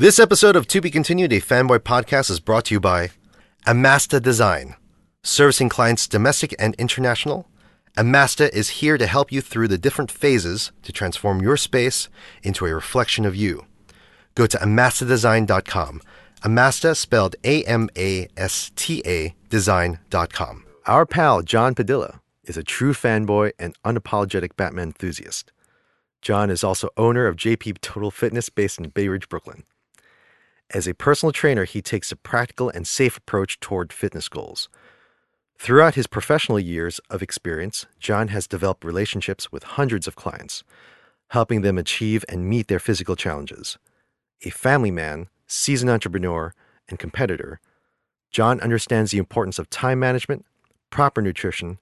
This episode of To Be Continued, a Fanboy podcast, is brought to you by Amasta Design. Servicing clients domestic and international, Amasta is here to help you through the different phases to transform your space into a reflection of you. Go to amastadesign.com. Amasta spelled A M A S T A design.com. Our pal John Padilla is a true fanboy and unapologetic Batman enthusiast. John is also owner of JP Total Fitness based in Bay Ridge, Brooklyn. As a personal trainer, he takes a practical and safe approach toward fitness goals. Throughout his professional years of experience, John has developed relationships with hundreds of clients, helping them achieve and meet their physical challenges. A family man, seasoned entrepreneur, and competitor, John understands the importance of time management, proper nutrition,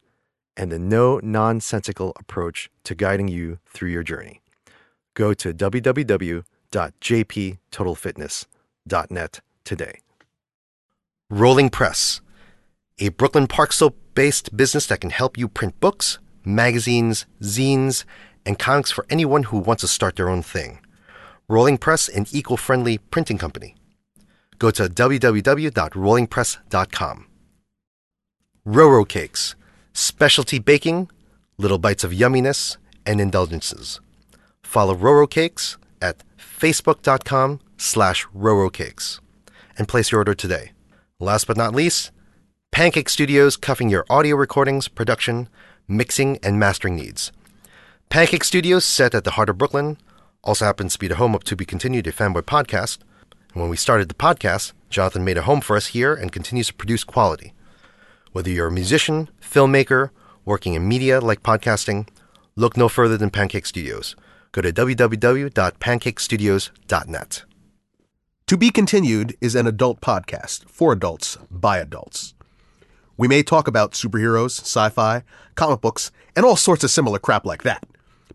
and the no nonsensical approach to guiding you through your journey. Go to www.jptotalfitness.net today. Rolling Press, a Brooklyn Park Slope based business that can help you print books, magazines, zines, and comics for anyone who wants to start their own thing. Rolling Press, an eco friendly printing company. Go to www.rollingpress.com. Roro Cakes, specialty baking, little bites of yumminess, and indulgences. Follow Roro Cakes facebook.com slash rorocakes and place your order today. Last but not least, Pancake Studios cuffing your audio recordings, production, mixing, and mastering needs. Pancake Studios, set at the heart of Brooklyn, also happens to be the home of To Be Continued, a fanboy podcast. And when we started the podcast, Jonathan made a home for us here and continues to produce quality. Whether you're a musician, filmmaker, working in media like podcasting, look no further than Pancake Studios. Go to www.pancakestudios.net. To Be Continued is an adult podcast for adults by adults. We may talk about superheroes, sci fi, comic books, and all sorts of similar crap like that,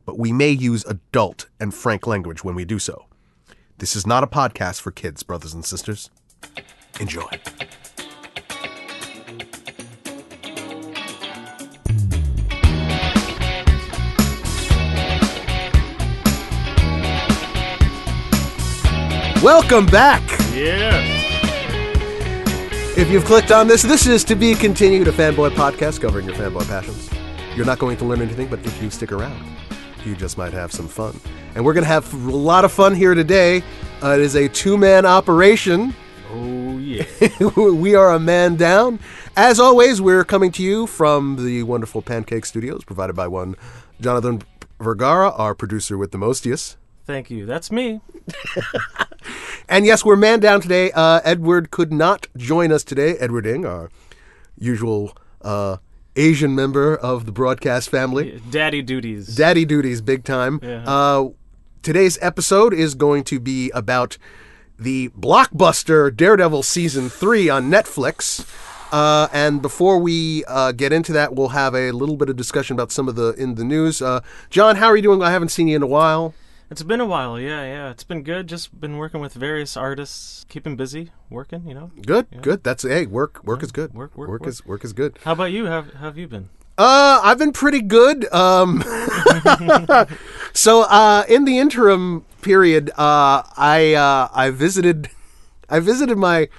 but we may use adult and frank language when we do so. This is not a podcast for kids, brothers and sisters. Enjoy. Welcome back. Yes. If you've clicked on this, this is to be continued a fanboy podcast covering your fanboy passions. You're not going to learn anything, but if you stick around, you just might have some fun. And we're going to have a lot of fun here today. Uh, it is a two man operation. Oh yeah. we are a man down. As always, we're coming to you from the wonderful Pancake Studios, provided by one Jonathan Vergara, our producer with the mostiest. Thank you. That's me. And yes, we're man down today. Uh, Edward could not join us today. Edward Ing, our usual uh, Asian member of the broadcast family. Daddy duties. Daddy duties, big time. Yeah. Uh, today's episode is going to be about the blockbuster Daredevil season three on Netflix. Uh, and before we uh, get into that, we'll have a little bit of discussion about some of the in the news. Uh, John, how are you doing? I haven't seen you in a while. It's been a while. Yeah, yeah. It's been good. Just been working with various artists, keeping busy, working. You know. Good, good. That's hey, work. Work is good. Work, work, work work. is work is good. How about you? Have Have you been? Uh, I've been pretty good. Um, so uh, in the interim period, uh, I uh, I visited I visited my.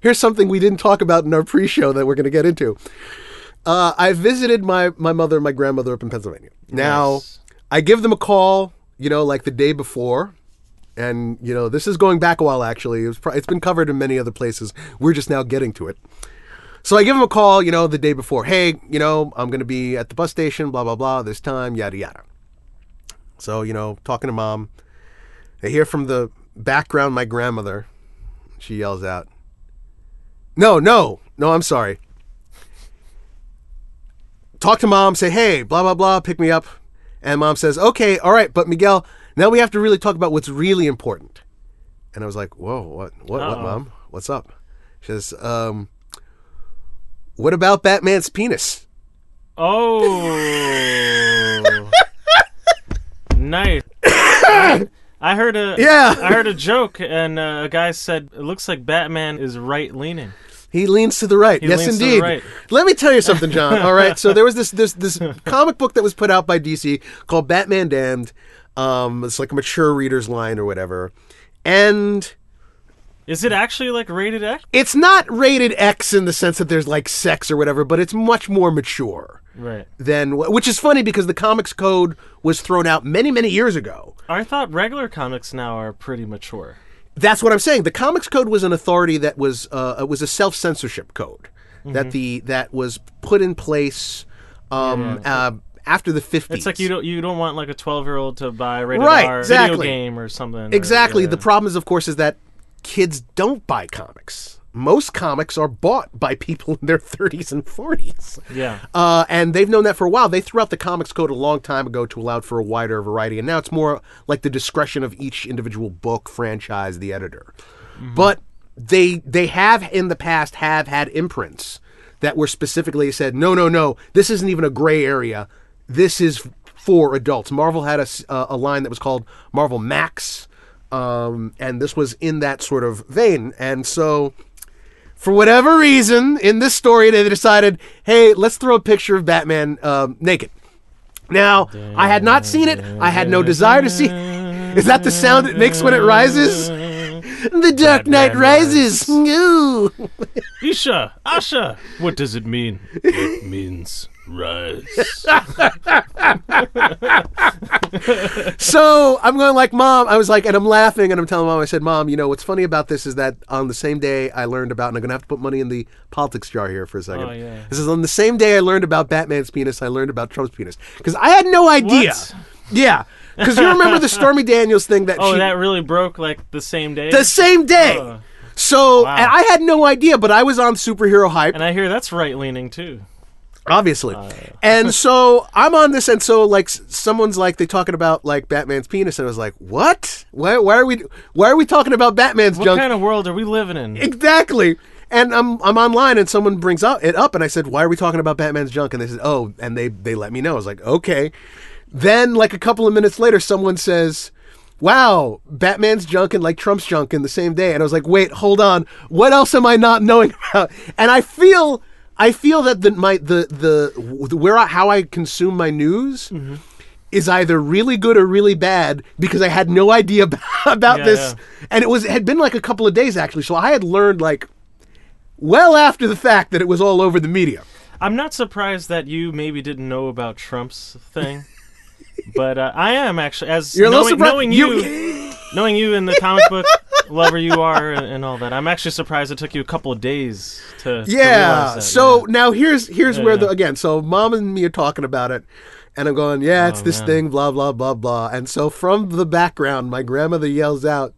Here's something we didn't talk about in our pre-show that we're going to get into. Uh, I visited my my mother and my grandmother up in Pennsylvania. Now, Nice. I give them a call, you know, like the day before. And you know, this is going back a while. Actually, it was pro- it's been covered in many other places. We're just now getting to it. So I give him a call, you know, the day before. Hey, you know, I'm going to be at the bus station, blah, blah, blah, this time, yada, yada. So, you know, talking to mom. I hear from the background my grandmother. She yells out, No, no, no, I'm sorry. Talk to mom, say, Hey, blah, blah, blah, pick me up. And mom says, Okay, all right, but Miguel, now we have to really talk about what's really important. And I was like, Whoa, what, what, what, Uh-oh. mom? What's up? She says, um, what about Batman's penis? Oh. nice. I heard a Yeah. I heard a joke, and uh, a guy said it looks like Batman is right leaning. He leans to the right. yes, leans to the indeed. right. Let me tell you something, John. All right. So there was this this this comic book that was put out by DC called Batman Damned. Um, it's like a mature reader's line or whatever. And Is it actually like rated X? It's not rated X in the sense that there's like sex or whatever, but it's much more mature Right. than which is funny because the comics code was thrown out many many years ago. I thought regular comics now are pretty mature. That's what I'm saying. The comics code was an authority that was uh, it was a self censorship code Mm-hmm. that the that was put in place um, uh, after the 50s. It's like you don't you don't want like a twelve year old to buy a rated Right, R exactly. video game or something. or- Exactly. yeah. The problem is, of course, is that kids don't buy comics. Most comics are bought by people in their 30s and 40s. Yeah. Uh, and they've known that for a while. They threw out the comics code a long time ago to allow for a wider variety, and now it's more like the discretion of each individual book, franchise, the editor. But they they have in the past have had imprints that were specifically said, no, no, no, this isn't even a gray area. This is for adults. Marvel had a, uh, a line that was called Marvel Max, um, and this was in that sort of vein. And so for whatever reason, in this story, they decided, hey, let's throw a picture of Batman um, naked. Now, I had not seen it. I had no desire to see. Is that the sound it makes when it rises? The Dark Knight Batman rises. Ooh. Isha, Asha. What does it mean? It means rise. So I'm going like, Mom. I was like, and I'm laughing, and I'm telling Mom. I said, Mom, you know what's funny about this is that on the same day I learned about, and I'm gonna have to put money in the politics jar here for a second. Oh, yeah. This is on the same day I learned about Batman's penis. I learned about Trump's penis because I had no idea. What? Yeah, because you remember the Stormy Daniels thing that Oh, she that really broke like the same day. the same day. Oh. So Wow. and I had no idea, but I was on superhero hype. and I hear that's right leaning too. Obviously. Uh, and so I'm on this, and so like someone's like they talking about like Batman's penis, and I was like, what? Why? Why are we? Why are we talking about Batman's junk? What junk? kind of world are we living in? exactly. And I'm I'm online, and someone brings up it up, and I said, why are we talking about Batman's junk? And they said, oh, and they they let me know. I was like, okay. Then like a couple of minutes later, someone says. Wow, Batman's junk and like Trump's junk in the same day, and I was like, "Wait, hold on, what else am I not knowing about?" And I feel, I feel that the my the the where I, how I consume my news Mm-hmm. is either really good or really bad because I had no idea about, about Yeah, this, yeah. and it was it had been like a couple of days actually, so I had learned like well after the fact that it was all over the media. I'm not surprised that you maybe didn't know about Trump's thing, but uh, I am actually as You're a little knowing, surprised. knowing You- you, knowing you in the comic book lover you are and, and all that. I'm actually surprised it took you a couple of days to to Yeah. that, so yeah. now here's here's Yeah, where the again. So mom and me are talking about it, and I'm going, yeah, it's Oh, this man. thing, blah blah blah blah. And so from the background, my grandmother yells out,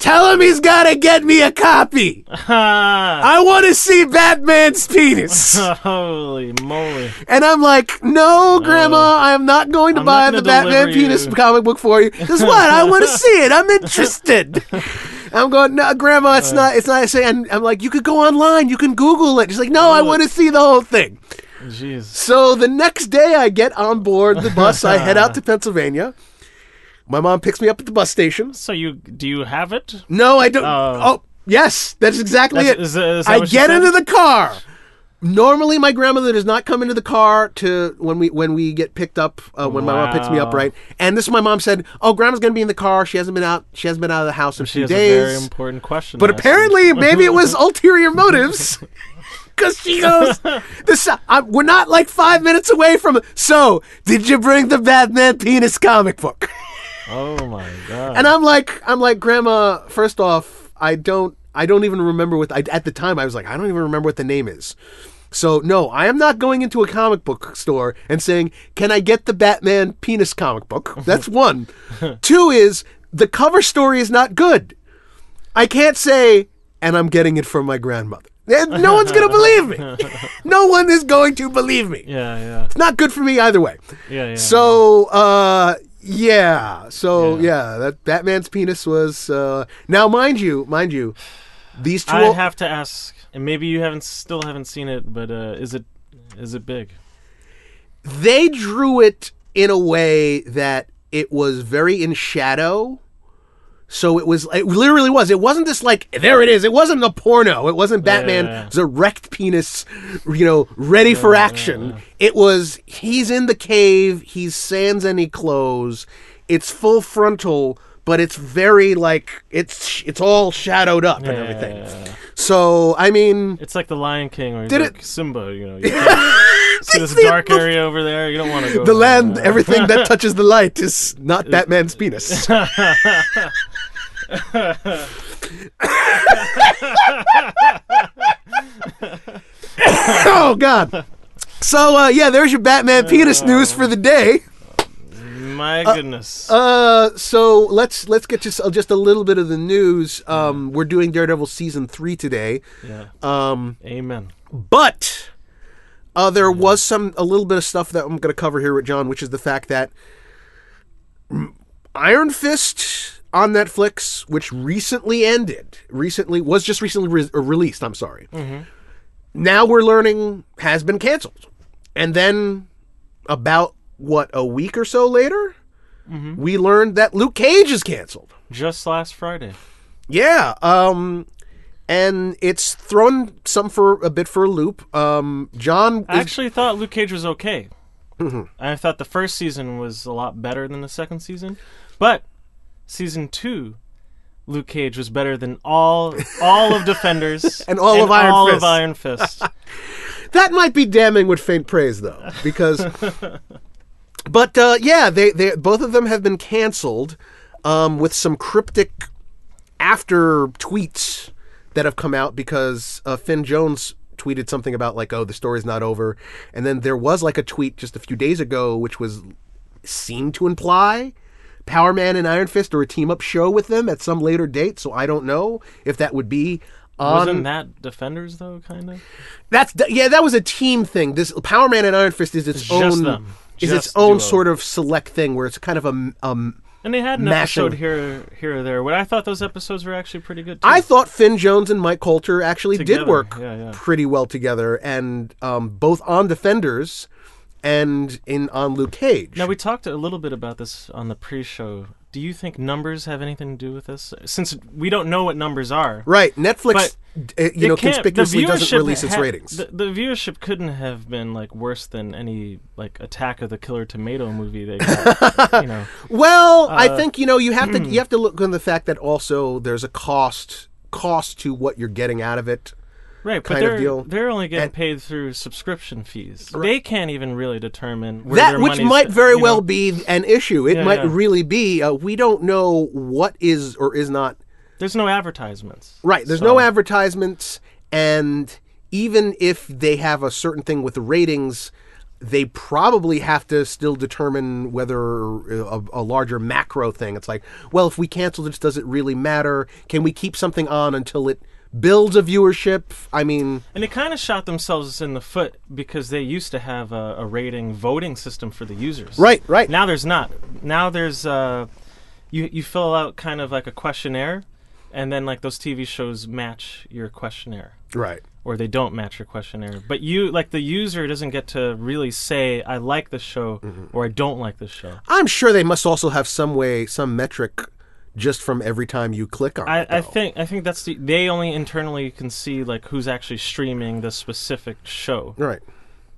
"Tell him he's got to get me a copy. I want to see Batman's penis." holy moly! And I'm like, no, uh, Grandma, I am not going to I'm buy the Batman deliver penis comic book for you. Guess what? I want to see it. I'm interested. I'm going, no, Grandma, uh. it's not. It's not. And I'm like, you could go online. You can Google it. She's like, no, I want to see the whole thing. Jeez. So the next day, I get on board the bus. I head out to Pennsylvania. My mom picks me up at the bus station. So you do you have it? No, I don't. Oh. oh, yes, that's exactly That's- it. is is that I get said? into the car. Normally, my grandmother does not come into the car to when we when we get picked up uh, when my mom picks me up, right? And this my mom said, "Oh, grandma's gonna be in the car. She hasn't been out. She hasn't been out of the house in a She few has a very important question. But to apparently, maybe it was ulterior motives. Because she goes, this, I, we're not like five minutes away from. So, did you bring the Batman penis comic book? Oh my god! And I'm like, I'm like, Grandma. First off, I don't, I don't even remember what. I, at the time, I was like, I don't even remember what the name is. So no, I am not going into a comic book store and saying, "Can I get the Batman penis comic book?" That's one. Two is the cover story is not good. I can't say, and I'm getting it from my grandmother. Eh, No one's gonna believe me. No one is going to believe me. yeah, yeah, It's not good for me either way. yeah, yeah. So, uh, yeah. So, Yeah. yeah, that Batman's penis was. Uh, now, mind you, mind you, these two. I have to ask, and maybe you haven't still haven't seen it, but uh, is it is it big? they drew it in a way that it was very in shadow. So it was, it literally was. It wasn't just like, there it is. It wasn't a porno. It wasn't Batman. yeah. It was a wrecked penis, you know, ready for action. It was, he's in the cave, he's sans any clothes. It's full frontal, but it's very like it's it's all shadowed up and everything. yeah, yeah. So I mean, It's like the Lion King, or Did like it- Simba. You know, you see this dark bef- area over there. You don't want to go. the there. land, everything that touches the light is not Batman's penis. oh God. So uh, yeah, there's your Batman penis news for the day. My goodness. Uh, so let's let's get just uh, just a little bit of the news. Um, we're doing Daredevil season three today. yeah. Um, Amen. but uh, there was some a little bit of stuff that I'm going to cover here with John, which is the fact that Iron Fist on Netflix, which recently ended, recently was just recently re- uh, released. I'm sorry. Now we're learning has been canceled, and then about what a week or so later, we learned that Luke Cage is canceled. Just last Friday. Yeah, um, and it's thrown some for a bit for a loop. Um, John, I is, actually thought Luke Cage was okay. Mm-hmm. I thought the first season was a lot better than the second season, but season two, Luke Cage was better than all all of Defenders And all of Iron all Fist. of Iron Fist. that might be damning with faint praise, though, because. but uh, yeah, they they both of them have been canceled, um, with some cryptic after tweets that have come out because uh, Finn Jones tweeted something about like, oh, the story's not over, and then there was like a tweet just a few days ago which was seemed to imply Power Man and Iron Fist or a team up show with them at some later date. So I don't know if that would be on. Wasn't that Defenders though? Kind of. That's yeah, that was a team thing. This Power Man and Iron Fist is its It's just own them. Is its own duo. sort of select thing where it's kind of a um. And they had an Mashing. episode here, here or there. But I thought those episodes were actually pretty good. Too. I thought Finn Jones and Mike Colter actually Together, did work yeah, yeah. pretty well together, and um, both on Defenders and in on Luke Cage. Now we talked a little bit about this on the pre-show. Do you think numbers have anything to do with this? Since we don't know what numbers are, right, Netflix, But uh, you know, It can't- conspicuously doesn't release its ha- ratings. The, the viewership couldn't have been like worse than any like Attack of the Killer Tomato movie they got. you know, Well, I Uh, think you know you have to you have to look on the fact that also there's a cost cost to what you're getting out of it. Right? But they're deal. they're only getting And- paid through subscription fees. They can't even really determine where that which might very you know, well be an issue. It Yeah, might yeah. really be. Uh, we don't know what is or is not There's no advertisements. right. There's So- no advertisements, and even if they have a certain thing with the ratings. They probably have to still determine whether a, a larger macro thing. It's like, well, if we cancel this, does it really matter? Can we keep something on until it builds a viewership? I mean, And they kind of shot themselves in the foot because they used to have a, a rating voting system for the users. Right, right. Now there's not. Now there's uh, you you fill out kind of like a questionnaire, and then like those TV shows match your questionnaire, right. or they don't match your questionnaire. But you like the user doesn't get to really say I like this show Mm-hmm. or I don't like this show. I'm sure they must also have some way, some metric, just from every time you click on I, it. I think I think that's the they only internally can see like who's actually streaming the specific show. right.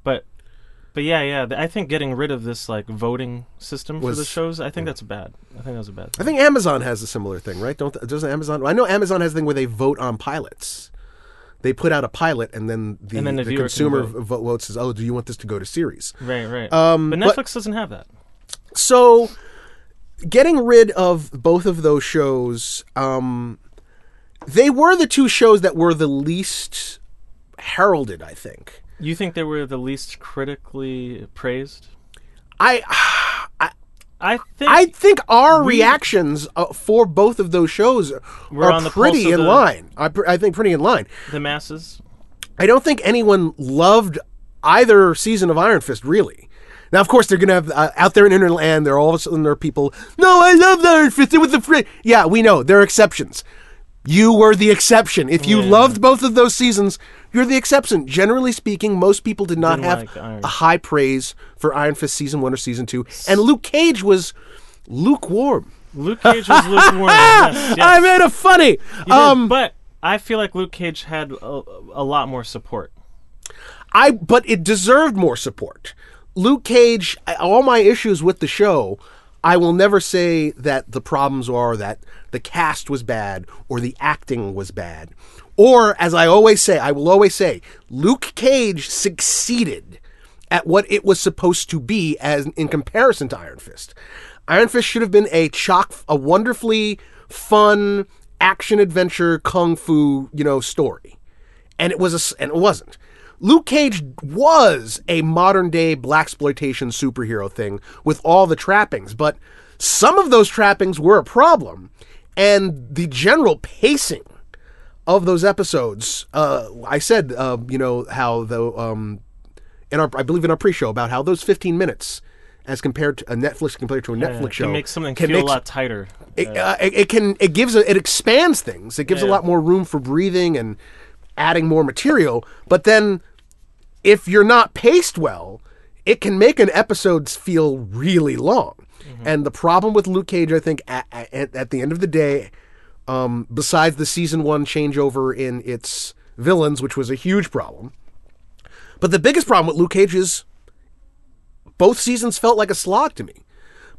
But but yeah, yeah. I think getting rid of this like voting system for the shows, I think that's bad. I think that's a bad. I think Amazon has a similar thing, right? Don't doesn't Amazon? I know Amazon has a thing where they vote on pilots. They put out a pilot, and then the, And then the the, consumer vote. vote. votes says, "Oh, do you want this to go to series?" Right, right. Um, but but- Netflix doesn't have that. So, getting rid of both of those shows, um, they were the two shows that were the least heralded. I think. You think they were the least critically praised? I I think I think our reactions uh, for both of those shows the pretty in the- line. I, pr- I think pretty in line. the masses. I don't think anyone loved either season of Iron Fist really. Now, of course, they're gonna have uh, out there in Interland. There are all of a sudden there are people. No, I love Iron Fist. It was the free. Yeah, we know there are exceptions. You were the exception. If you Yeah. loved both of those seasons, you're the exception. Generally speaking, most people did not Didn't have like a high praise for Iron Fist season one or season two. And Luke Cage was lukewarm. Luke Cage was lukewarm. yes, yes. I made a funny. Um, but I feel like Luke Cage had a, a lot more support. I but it deserved more support. Luke Cage, all my issues with the show I will never say that the problems are that the cast was bad or the acting was bad. Or, as I always say, I will always say, Luke Cage succeeded at what it was supposed to be as in comparison to Iron Fist. Iron Fist should have been a chock, a wonderfully fun action adventure kung fu, you know, story, and it was a, and it wasn't. Luke Cage was a modern day black exploitation superhero thing with all the trappings, but some of those trappings were a problem, and the general pacing of those episodes. Uh, I said, uh, you know, how the um, in our I believe in our pre-show about how those 15 minutes, as compared to a Netflix compared to a Netflix Yeah, show, Can make something can feel make- a lot tighter. it, uh, it, it can it gives a, it expands things. It gives a Yeah. lot more room for breathing and adding more material. But then, if you're not paced well, it can make an episode feel really long. And the problem with Luke Cage, I think, at, at, at the end of the day, um, besides the season one changeover in its villains, which was a huge problem, but the biggest problem with Luke Cage is both seasons felt like a slog to me.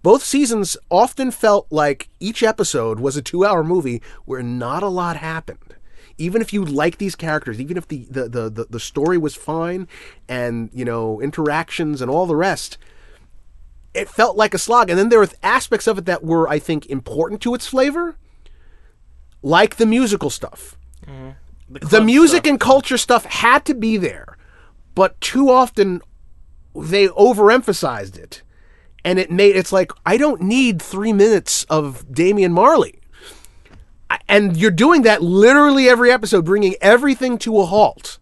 Both seasons often felt like each episode was a two hour movie where not a lot happened. Even if you like these characters, even if the, the, the, the, the story was fine and, you know, interactions and all the rest, it felt like a slog. And then there were aspects of it that were, I think, important to its flavor, like the musical stuff mm-hmm. the club music stuff. and culture stuff had to be there, but too often they overemphasized it. And it made it's like I don't need 3 minutes of Damian Marley. And you're doing that literally every episode bringing everything to a halt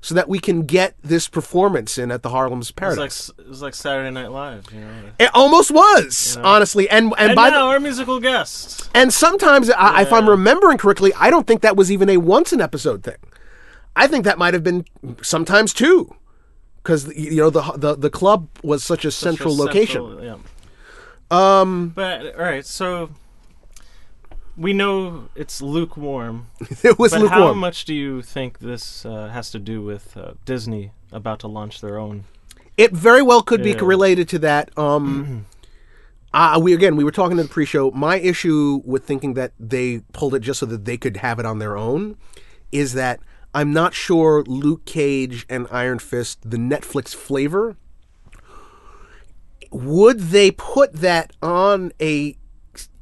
so that we can get this performance in at the Harlem's It was like it was like Saturday Night Live, you know. it almost was, honestly. And and, And by now the our musical guests. and sometimes, I, if I'm remembering correctly, I don't think that was even a once an episode thing. I think that might have been sometimes two, because you know the, the the club was such a central Just location. central, yeah. Um. But all right, so we know it's lukewarm. it was But how much do you think this uh, has to do with uh, Disney about to launch their own? It very well could be related to that. Um, uh, we again we were talking in the pre-show. My issue with thinking that they pulled it just so that they could have it on their own is that I'm not sure Luke Cage and Iron Fist, the Netflix flavor, would they put that on a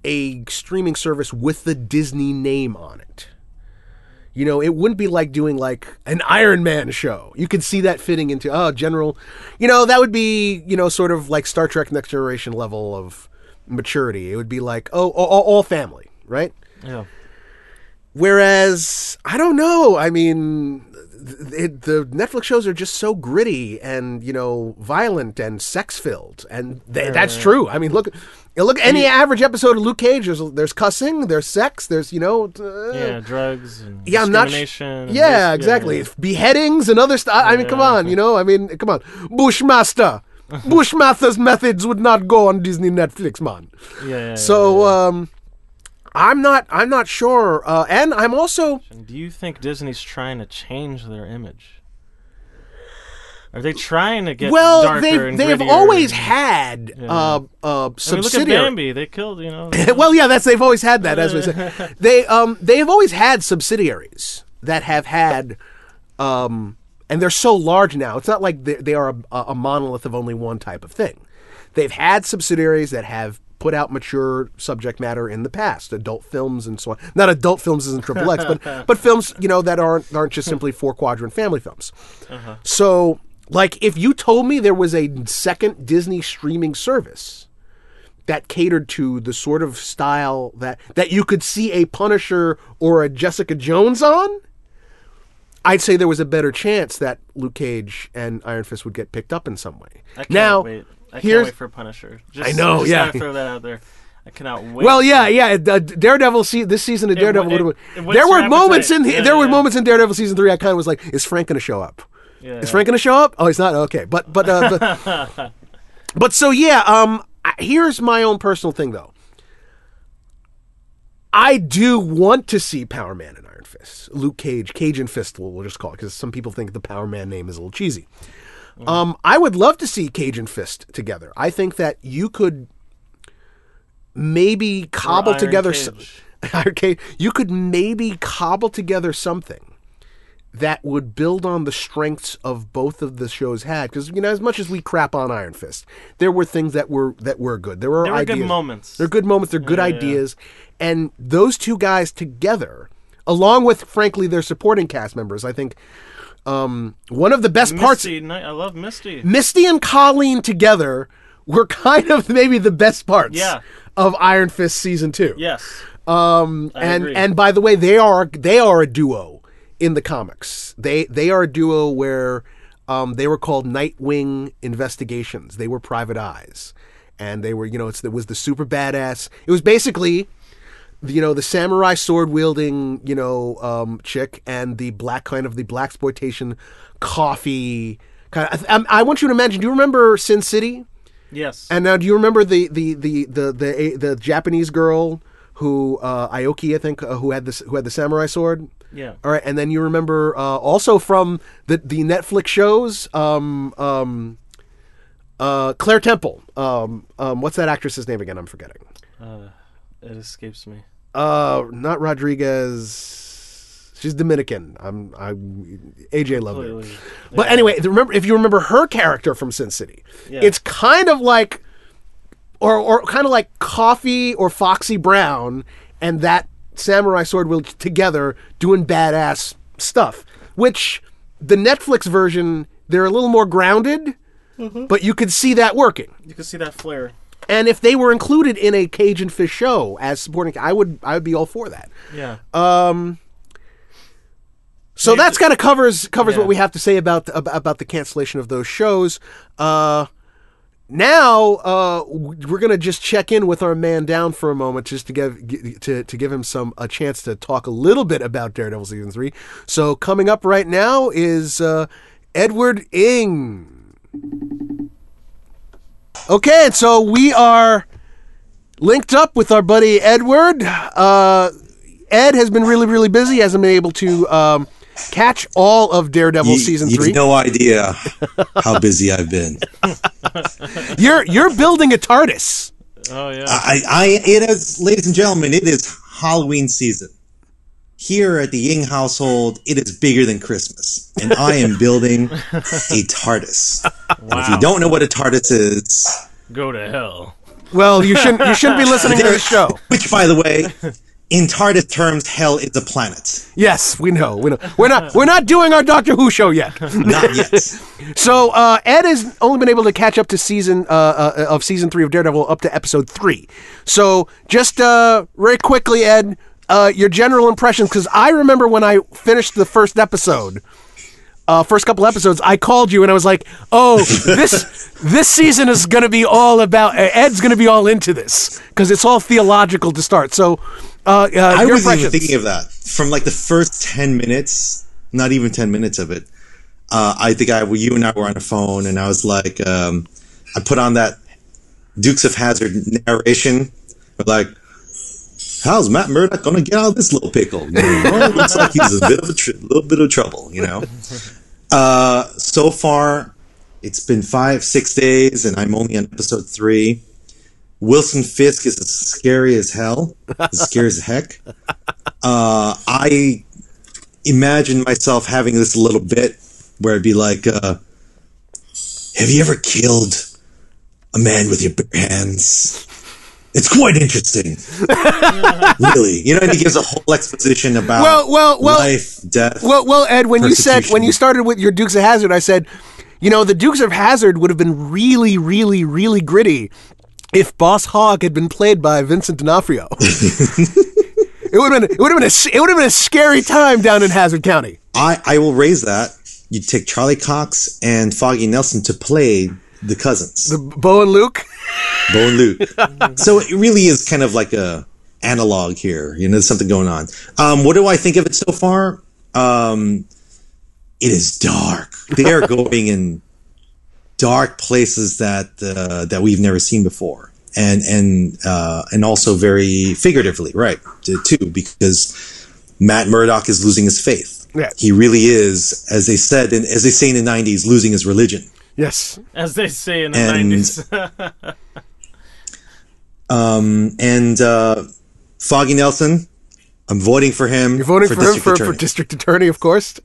a streaming service with the Disney name on it? You know, it wouldn't be like doing like an Iron Man show. You could see that fitting into oh, general. You know, that would be you know sort of like Star Trek Next Generation level of maturity. It would be like oh, all, all family, right? Yeah. Whereas I don't know. I mean, it, the Netflix shows are just so gritty and you know violent and sex filled, and th- that's true. I mean, look, look any average episode of Luke Cage. There's, there's cussing, there's sex, there's you know. uh, Yeah, drugs and yeah, I'm not. sh- yeah, this- exactly. Beheadings and other stuff. I mean, come on, you know. I mean, come on, Bushmaster. Bushmaster's methods would not go on Disney Netflix, man. Yeah, yeah, yeah, So, um, I'm not. I'm not sure. Uh, and I'm also. Do you think Disney's trying to change their image? Are they trying to get well, darker they and they have always and- had uh, uh, I mean, look at. Bambi. They killed, you know. well, yeah, that's they've always had that. As we say, they um they have always had subsidiaries that have had um and they're so large now. It's not like they, they are a, a monolith of only one type of thing. They've had subsidiaries that have put out mature subject matter in the past, adult films and so on. Not adult films isn't triple X, but but films you know that aren't aren't just simply four quadrant family films. Uh-huh. So like if you told me there was a second Disney streaming service that catered to the sort of style that that you could see a Punisher or a Jessica Jones on, I'd say there was a better chance that Luke Cage and Iron Fist would get picked up in some way. Now, wait. I can't wait for Punisher. Just, I know, just yeah. Gotta throw that out there. I cannot wait. well, yeah, yeah. uh, Daredevil. See, this season of Daredevil. it- it- what's there were moments in appetite? Yeah, there were moments in Daredevil season three. I kind of was like, is Frank going to show up? Yeah, Is yeah. Frank going to show up? Oh, he's not. Okay, but but uh, but, but so yeah. Um, here's my own personal thing though. I do want to see Power Man and Iron Fist, Luke Cage, Cage and Fist. We'll, we'll just call it because some people think the Power Man name is a little cheesy. Um, I would love to see Cage and Fist together. I think that you could maybe cobble together some, Cage, you could maybe cobble together something that would build on the strengths of both of the shows had. Because you know as much as we crap on Iron Fist there were things that were that were good. There were There were good moments. they're good moments. They're good Yeah, yeah. ideas. And those two guys together along with frankly their supporting cast members I think um, one of the best parts Misty, Knight- I love Misty. Misty and Colleen together were kind of maybe the best parts Yeah. of Iron Fist season 2 Yes. um, I and agree. and by the way, they are they are a duo in the comics. They they are a duo where um, they were called Nightwing Investigations. They were private eyes, and they were you know it's it was the super badass. It was basically. You know the samurai sword wielding, you know, um, chick, and the black kind of the black exploitation coffee kind of. I, I want you to imagine. Do you remember Sin City? Yes. And now, do you remember the the the the the, the Japanese girl who uh, Aoki, I think, uh, who had this who had the samurai sword? yeah. All right, and then you remember uh, also from the the Netflix shows, um, um, uh, Claire Temple. Um, um, what's that actress's name again? I'm forgetting. Uh, it escapes me. Uh, not Rodriguez. She's Dominican. I'm I AJ loved her. Completely. But anyway, remember if you remember her character from Sin City, Yeah. it's kind of like, or or kind of like Coffy or Foxy Brown and that samurai sword will together doing badass stuff. Which the Netflix version they're a little more grounded, Mm-hmm. but you could see that working. You can see that flare. And if they were included in a Cage and Fist show as supporting, I would I would be all for that. Yeah. Uh, So that's kind of covers covers Yeah. what we have to say about the, about, about the cancellation of those shows. Uh, now uh, we're gonna just check in with our man down for a moment, just to give to to give him some a chance to talk a little bit about Daredevil season three. So coming up right now is uh, Edward Ing. Okay, and so we are linked up with our buddy Edward. Uh, Ed has been really, really busy. Hasn't been able to um, catch all of Daredevil You- season you have three. no idea how busy I've been. You're you're building a TARDIS. Oh yeah. I, I, it is, ladies and gentlemen, it is Halloween season. Here at the Ying household, it is bigger than Christmas, and I am building a TARDIS. And if you don't know what a TARDIS is, Go to hell. Well, you shouldn't you shouldn't be listening to the show. which, by the way, in TARDIS terms, hell is a planet. Yes, we know. We know. We're not we're not doing our Doctor Who show yet. Not yet. So uh, Ed has only been able to catch up to season uh, uh, of season three of Daredevil up to episode three. So just uh, very quickly, Ed, uh, your general impressions because I remember when I finished the first episode. Uh, first couple episodes, I called you and I was like, "Oh, this this season is going to be all about uh, Ed's going to be all into this because it's all theological to start." So, uh, uh, I your was even thinking of that from like the first 10 minutes, not even 10 minutes of it. Uh, I think I, you and I were on the phone and I was like, um, I put on that Dukes of Hazzard narration. Like, how's Matt Murdock going to get out of this little pickle? You know, well, looks like he's a bit of a tr- little bit of trouble, you know? Uh, so far, it's been five, six days and I'm only on episode three. Wilson Fisk is as scary as hell, as scary as heck. Uh, I imagine myself having this little bit where I'd be like, uh, "Have you ever killed a man with your bare hands?" It's quite interesting, really. You know, and he gives a whole exposition about Well, well, well- life, death. Well, well, Ed, when you said when you started with your Dukes of Hazzard, I said, you know, the Dukes of Hazzard would have been really, really, really gritty if Boss Hogg had been played by Vincent D'Onofrio. it would have been it would have been a it would have been a scary time down in Hazzard County. I, I will raise that. You take Charlie Cox and Foggy Nelson to play the cousins. The Bo and Luke. Bo and Luke. so it really is kind of like a analog here. You know, there's something going on. Um, what do I think of it so far? Um, it is dark. They are going in dark places that uh, that we've never seen before, and and uh, and also very figuratively, right? Too because Matt Murdock is losing his faith. Yeah. He really is, as they said, and as they say in the '90s, losing his religion. Yes. As they say in the And- nineties. Um, and uh, Foggy Nelson, I'm voting for him. You're voting for, him district for, for district attorney, of course.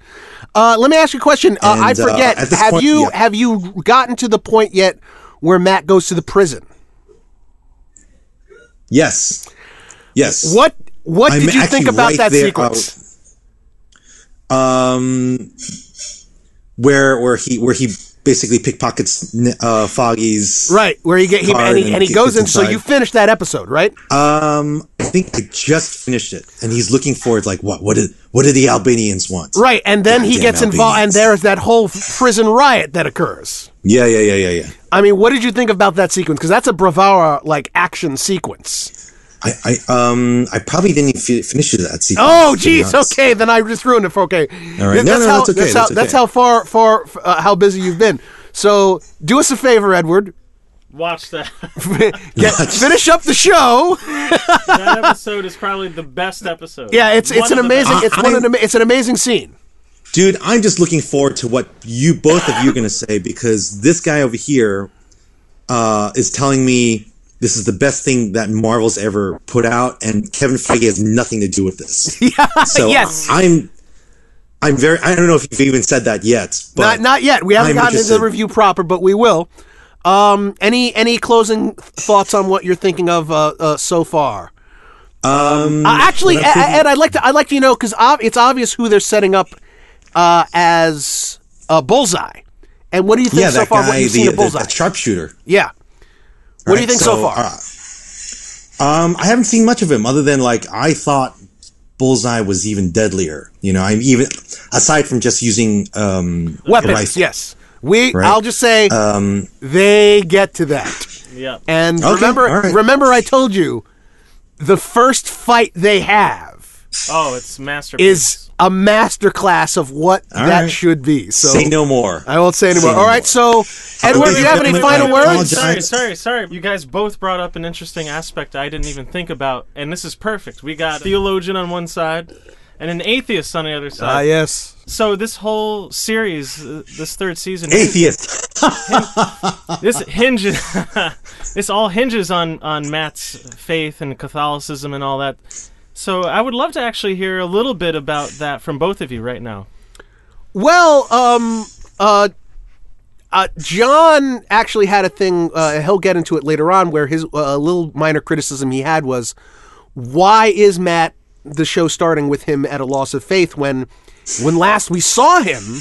Uh, let me ask you a question. Uh, I And, uh, forget. at have point- you yeah. have you gotten to the point yet where Matt goes to the prison? Yes. Yes. What what I'm did you think about right that there, sequence? Um, where where he where he basically pickpockets uh, Foggy's. right, where you get him and he, and he goes in. So you finished that episode, right? Um, I think I just finished it, and he's looking for it. Like, what? What did what did the Albanians want? Right, and then he gets involved, and there's that whole prison riot that occurs. Yeah, yeah, yeah, yeah, yeah. I mean, what did you think about that sequence? Because that's a bravura like action sequence. I, I um I probably didn't even fi- finish that sequence. Oh, to be geez. Okay, then I just ruined it for okay. All right. how, No, no, that's okay, That's, how, that's that's how far, far, uh, how busy you've been. So do us a favor, Edward. Watch that. Get, finish up the show. that episode is probably the best episode. Yeah, it's it's an amazing best. it's one of the, it's an amazing scene. Dude, I'm just looking forward to what you both of you are going to say because this guy over here uh, is telling me this is the best thing that Marvel's ever put out, and Kevin Feige has nothing to do with this. so yes. I'm, I'm very. I don't know if you've even said that yet, but Not not yet. We haven't I'm gotten into the review proper, but we will. Um, any any closing thoughts on what you're thinking of uh, uh, so far? Um, Uh, actually, what thinking- Ed, I'd like to I'd like to you know because it's obvious who they're setting up uh, as a Bullseye. And what do you think yeah, so far? what guy, you've the, seen the, Bullseye? the sharpshooter. yeah. What do you think so, far? uh, um, I haven't seen much of him other than like I thought Bullseye was even deadlier. You know, I'm even aside from just using um, Weapons, rifle. yes. We. Right. I'll just say Um, they get to that. Yeah. And Okay, remember, all right. remember, I told you the first fight they have Oh, it's masterpiece. is a master class of what All that right. should be. So say no more. I won't say anymore. Say no All right, more. so Edward, do you have any final words? Sorry, sorry, sorry. You guys both brought up an interesting aspect I didn't even think about, and this is perfect. We got a theologian on one side and an atheist on the other side. Ah, side. yes. So this whole series, uh, this third season, Atheist. this hinges, this all hinges on on Matt's faith and Catholicism and all that. So I would love to actually hear a little bit about that from both of you right now. Well, um, uh, uh, John actually had a thing. Uh, he'll get into it later on, where his uh, little minor criticism he had was, why is Matt the show starting with him at a loss of faith when, when last we saw him,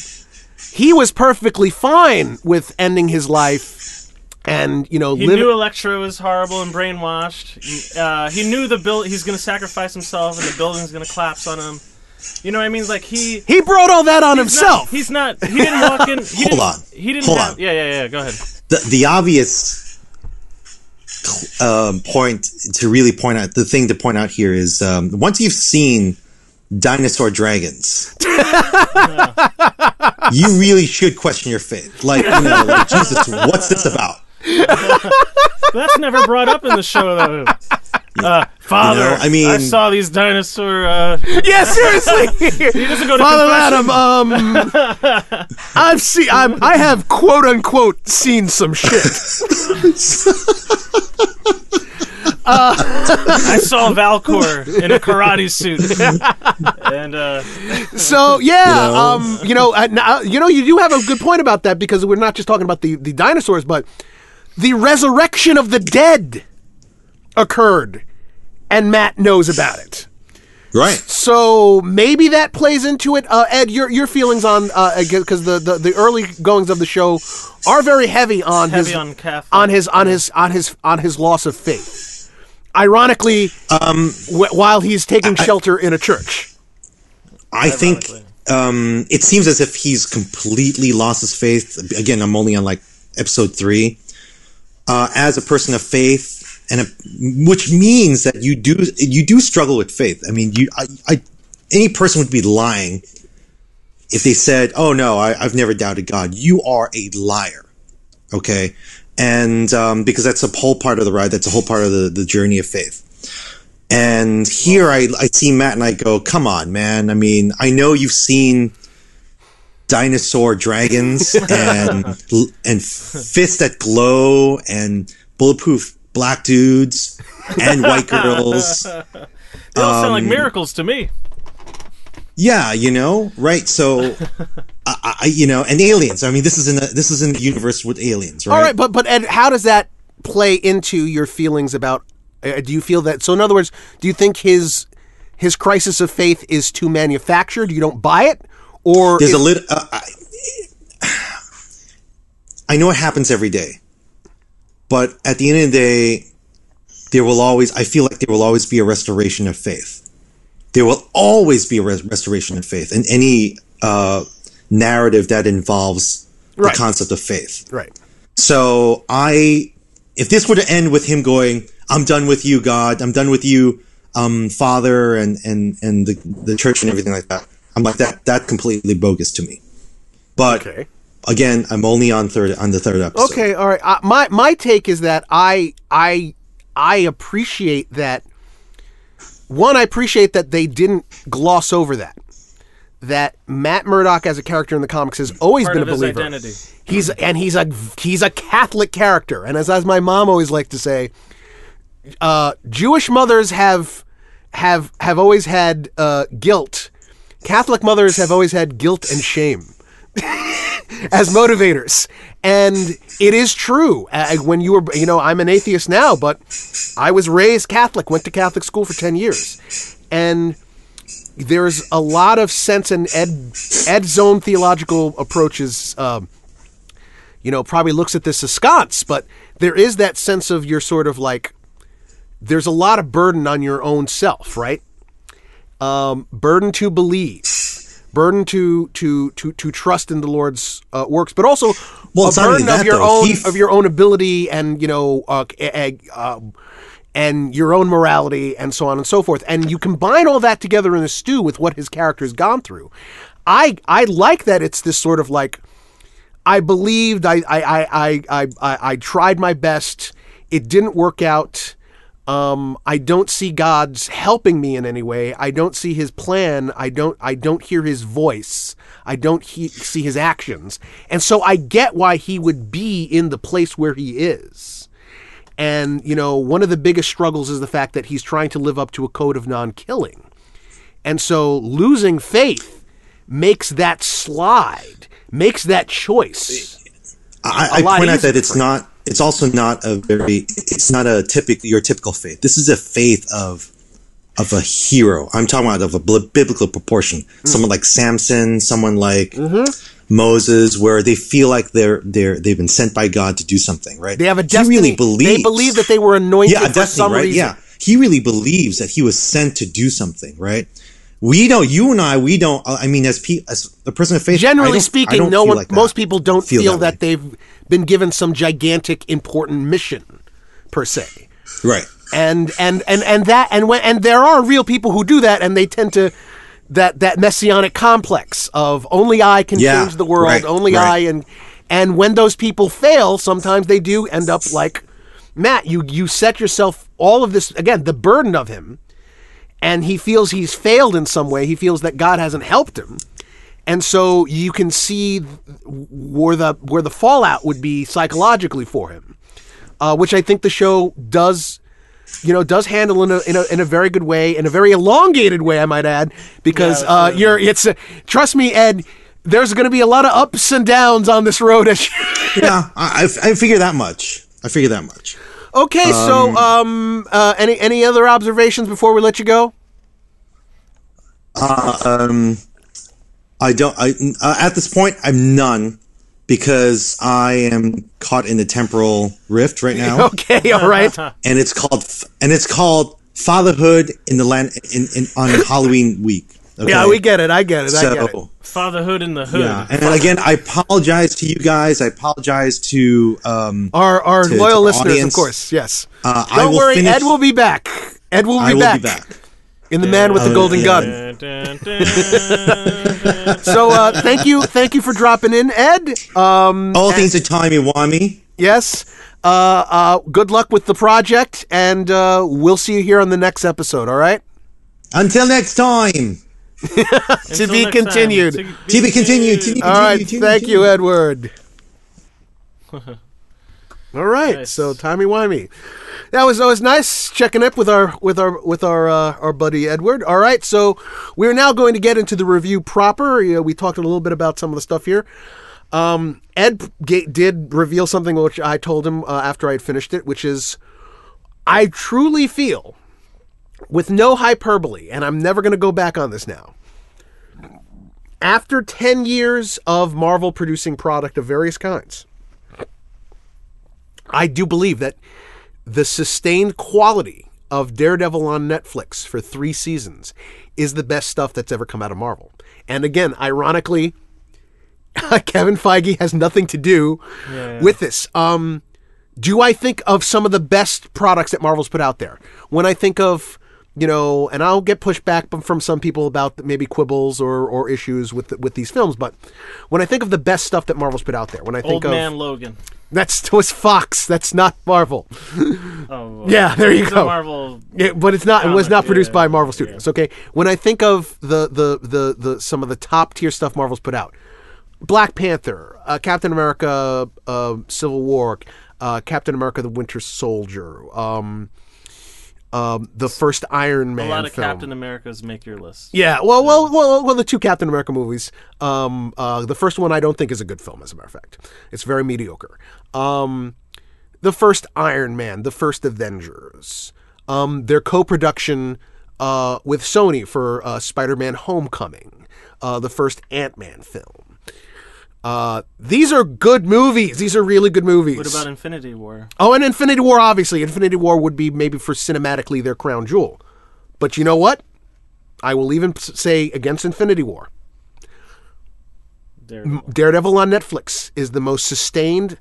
he was perfectly fine with ending his life, and you know, He living. knew Elektra was horrible and brainwashed. Uh, he knew the build. He's going to sacrifice himself, and the building's going to collapse on him. You know what I mean? Like he he brought all that on he's himself. Not, he's not. He didn't walk in. He Hold didn't, on. He didn't. Hold have, on. Yeah, yeah, yeah. Go ahead. the, the obvious um, point to really point out the thing to point out here is um, once you've seen dinosaur dragons you really should question your faith like you know like jesus what's this about That's never brought up in the show though. Uh, Father, You know, I mean- I saw these dinosaur. Uh, yeah, seriously. he doesn't go to Father confession. Adam, um, I've seen, I'm, I have quote unquote seen some shit. I saw Valcor in a karate suit, and uh, So yeah, You know? um, you know, uh, now, you know, you do have a good point about that because we're not just talking about the the dinosaurs, but the resurrection of the dead occurred, and Matt knows about it. right So maybe that plays into it. Uh, Ed, your your feelings on because the, the the early goings of the show are very heavy on heavy his on Catholic. on his on his on his on his loss of faith. Ironically, um, wh- while he's taking shelter in a church. I think um, it seems as if he's completely lost his faith. Again, I'm only on like episode three. Uh, as a person of faith, and a, which means that you do you do struggle with faith. I mean, you I, I any person would be lying if they said, "Oh no, I, I've never doubted God." You are a liar. Okay, and um, because that's a whole part of the ride. That's a whole part of the, the journey of faith. And here I, I see Matt and I go, come on, man. I mean, I know you've seen dinosaur dragons and and fists that glow and bulletproof black dudes and white girls. They all sound like miracles to me. Yeah, you know, right? So, I, I, you know, and aliens. I mean, this is in a, this is in the universe with aliens, right? All right, but but Ed, how does that play into your feelings about? Uh, do you feel that? So, in other words, do you think his his crisis of faith is too manufactured? You don't buy it, or There's is- a little. Uh, I, I know it happens every day, but at the end of the day, there will always. I feel like there will always be a restoration of faith. There will always be a res- restoration of faith in any uh, narrative that involves Right. the concept of faith. right? So I, if this were to end with him going, "I'm done with you, God. I'm done with you, um, Father, and and and the the church and everything like that," I'm like that. That completely bogus to me. But Okay. again, I'm only on third on the third episode. Okay, all right. Uh, my my take is that I I I appreciate that. One, I appreciate that they didn't gloss over that. That Matt Murdock as a character in the comics has always Part been of a his believer. identity. He's and he's a he's a Catholic character, and as as my mom always liked to say, uh, Jewish mothers have have have always had uh, guilt. Catholic mothers have always had guilt and shame as motivators, and it is true. When you were, you know, I'm an atheist now, but I was raised Catholic, went to Catholic school for ten years, and there's a lot of sense in Ed Ed Zone theological approaches. Um, you know, probably looks at this askance, but there is that sense of you're sort of like there's a lot of burden on your own self, right? Um, burden to believe, burden to to to to trust in the Lord's uh, works, but also Well, a burden of your though. own He of your own ability and you know uh, um, and your own morality and so on and so forth. And you combine all that together in a stew with what his character's gone through. I I like that it's this sort of like I believed I I I I, I, I tried my best. It didn't work out. Um, I don't see God's helping me in any way. I don't see His plan. I don't. I don't hear His voice. I don't he- see His actions, and so I get why He would be in the place where He is. And you know, one of the biggest struggles is the fact that He's trying to live up to a code of non-killing, and so losing faith makes that slide, makes that choice. I, lot point out that it's not. It's also not a very. It's not a typical your typical faith. This is a faith of of a hero. I'm talking about of a bl- biblical proportion. Hmm. Someone like Samson, someone like Mm-hmm. Moses, where they feel like they're they're they've been sent by God to do something. Right? They have a He really believes. They believe that they were anointed yeah, for destiny, some right? reason. Yeah, he really believes that he was sent to do something. Right? We don't. You and I. We don't. I mean, as pe- as a person of faith, Generally speaking, no one, like most people don't Feel feel, that that, they've been given some gigantic, important mission, per se. Right. And and and and that and when and there are real people who do that, and they tend to that that messianic complex of only I can Yeah, change the world, right, only right. I, and and when those people fail, sometimes they do end up like Matt. You you set yourself all of this again, the burden of him and he feels he's failed in some way. He feels that God hasn't helped him, and so you can see where the where the fallout would be psychologically for him, uh, which I think the show does. You know, does handle in a, in a in a very good way, in a very elongated way, I might add, because Yeah, uh, you're it's a, trust me, Ed. There's going to be a lot of ups and downs on this road. Yeah, I, I figure that much. I figure that much. okay, so um, uh, any any other observations before we let you go? Um, I don't. I uh, at this point, I'm none because I am caught in the temporal rift right now, Okay, all right. and it's called and it's called fatherhood in the land in, in on Halloween week. Okay? Yeah, we get it. I get it. I get it. So Fatherhood in the hood. yeah, and again, I apologize to you guys. I apologize to um. Our our to- to loyal the listeners, audience. of course. Yes. Uh, I Don't will worry, finish- Ed will be back. Ed will be, I will be back. In the man with the golden gun. So uh, thank you, thank you for dropping in, Ed. Um, All things that time you want me. yes. Uh, uh, good luck with the project, and uh, we'll see you here on the next episode. All right. Until next time. to be next time. continued. To To be continued. To be All right. continued, Thank you, continued. Edward. All right, Nice. so timey wimey. That was always nice checking up with our with our with our uh, our buddy Edward. All right, so we're now going to get into the review proper. You know, we talked a little bit about some of the stuff here. Um, Ed ga- did reveal something which I told him uh, after I had finished it, which is I truly feel, with no hyperbole, and I'm never going to go back on this now. After 10 years of Marvel producing product of various kinds, I do believe that the sustained quality of Daredevil on Netflix for three seasons is the best stuff that's ever come out of Marvel. And again, ironically, Kevin Feige has nothing to do with this. Um, do I think of some of the best products that Marvel's put out there? When I think of, you know, and I'll get pushback from some people about maybe quibbles or, or issues with with these films, but when I think of the best stuff that Marvel's put out there, when I think of. Old of Man Logan. That's was Fox, that's not Marvel. Oh, Yeah, there you go. Marvel. Yeah, but it's not. It was not produced yeah, by Marvel Studios. Okay, when I think of the the the the some of the top tier stuff Marvel's put out, Black Panther, uh, Captain America, uh, Civil War, uh, Captain America: The Winter Soldier, um, um, the first Iron Man A lot of film. Captain Americas make your list. Yeah, well, well, well, well, the two Captain America movies. Um, uh, the first one I don't think is a good film, as a matter of fact. It's very mediocre. Um, the first Iron Man, the first Avengers, um, their co-production uh, with Sony for uh, Spider-Man: Homecoming, uh, the first Ant-Man film. Uh, these are good movies. These are really good movies. What about Infinity War? Oh, and Infinity War, obviously. Infinity War would be maybe for cinematically their crown jewel. But you know what? I will even say against Infinity War. Daredevil. Daredevil on Netflix is the most sustained,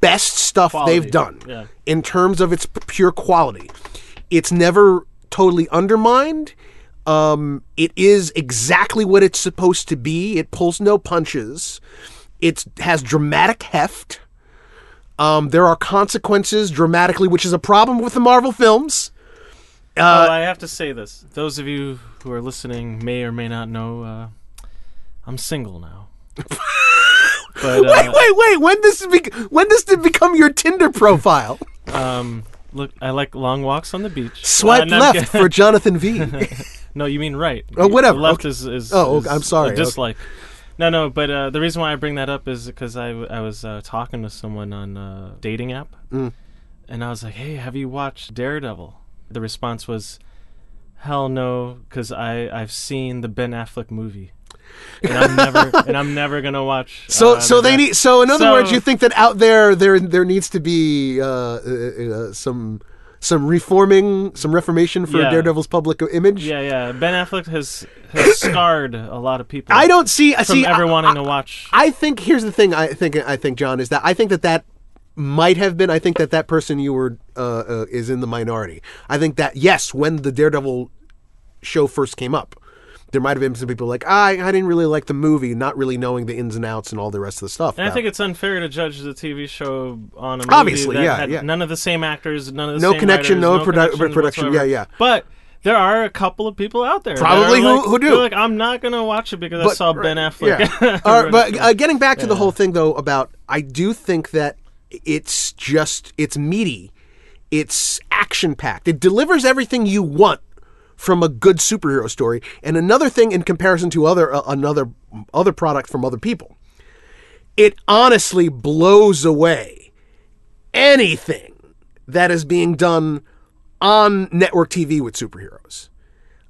best stuff Quality, they've done yeah. in terms of its pure quality. It's never totally undermined. Um, it is exactly what it's supposed to be. It pulls no punches. It has dramatic heft. Um, there are consequences dramatically, which is a problem with the Marvel films. Uh, oh, I have to say this. Those of you who are listening may or may not know uh, I'm single now. but uh, Wait, wait, wait! When this be- when this did become your Tinder profile? um, look, I like long walks on the beach. Swipe Uh, left for Jonathan V. No, you mean right. Oh, whatever. Left Okay. is, is. Oh, is I'm sorry. A Okay. dislike. No, no, but uh, the reason why I bring that up is because I, w- I was uh, talking to someone on a dating app, Mm. and I was like, "Hey, have you watched Daredevil?" The response was, "Hell no," because I I've seen the Ben Affleck movie, and I'm never and I'm never gonna watch. So, uh, so the they need. So, in other So- words, you think that out there, there, there needs to be uh, uh, uh, some, some reforming, some reformation for Yeah. Daredevil's public image. Yeah, yeah. Ben Affleck has has scarred a lot of people. I don't see. I from see. ever I- wanting I- to watch. I think here's the thing. I think. I think John is that I think that that might have been. I think that that person you were uh, uh, is in the minority. I think that yes, when the Daredevil show first came up, there might have been some people like I. I didn't really like the movie, not really knowing the ins and outs and all the rest of the stuff. And I think it's unfair to judge the TV show on a movie Obviously, that yeah, had yeah. none of the same actors, none of the No same connection, writers, no produ- connection production, whatsoever. yeah, yeah. But there are a couple of people out there, Probably who- like- who do. Like I'm not gonna watch it because I But- saw Ben Affleck. Yeah. Right, but uh, getting back to the whole thing though about I do think that it's just it's meaty, it's action packed. It delivers everything you want from a good superhero story. And another thing in comparison to other uh, another other product from other people, it honestly blows away anything that is being done on network TV with superheroes.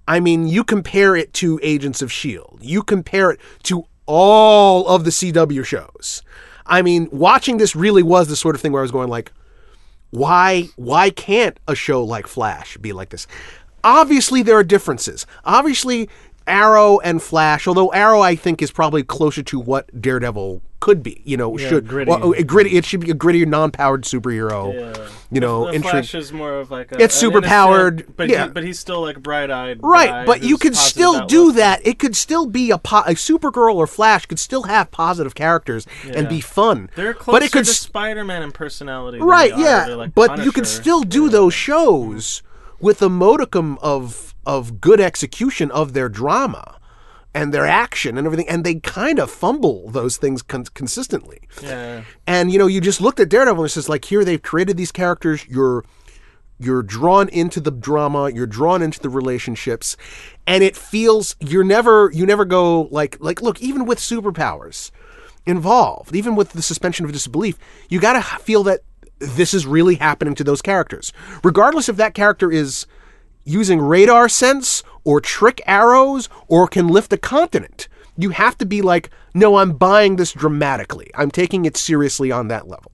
I mean, you compare it to Agents of S.H.I.E.L.D., you compare it to all of the CW shows. I mean, watching this really was the sort of thing where I was going like, why why can't a show like Flash be like this? Obviously there are differences. Obviously Arrow and Flash, although Arrow I think is probably closer to what Daredevil could be, you know, should gritty. well, gritty it should be a gritty non-powered superhero. Yeah. You know, the Flash is more of like a, It's an super powered, but yeah. he, but he's still like bright-eyed, Right, but you could still do that. It could still be a po- a Supergirl or Flash could still have positive characters and be fun. They're closer but it could to Spider-Man in personality, right, yeah. like, but you could still do those shows with a modicum of of good execution of their drama and their action and everything, and they kind of fumble those things con- consistently. Yeah. And you know, you just looked at Daredevil and it's just like here they've created these characters. You're you're drawn into the drama, you're drawn into the relationships, and it feels you're never you never go like like look even with superpowers involved, even with the suspension of disbelief, you got to feel that this is really happening to those characters, regardless if that character is using radar sense or trick arrows or can lift a continent. You have to be like, no, I'm buying this dramatically. I'm taking it seriously on that level.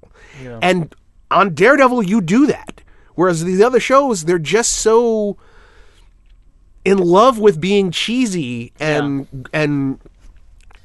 And on Daredevil, you do that. Whereas these other shows, they're just so in love with being cheesy and and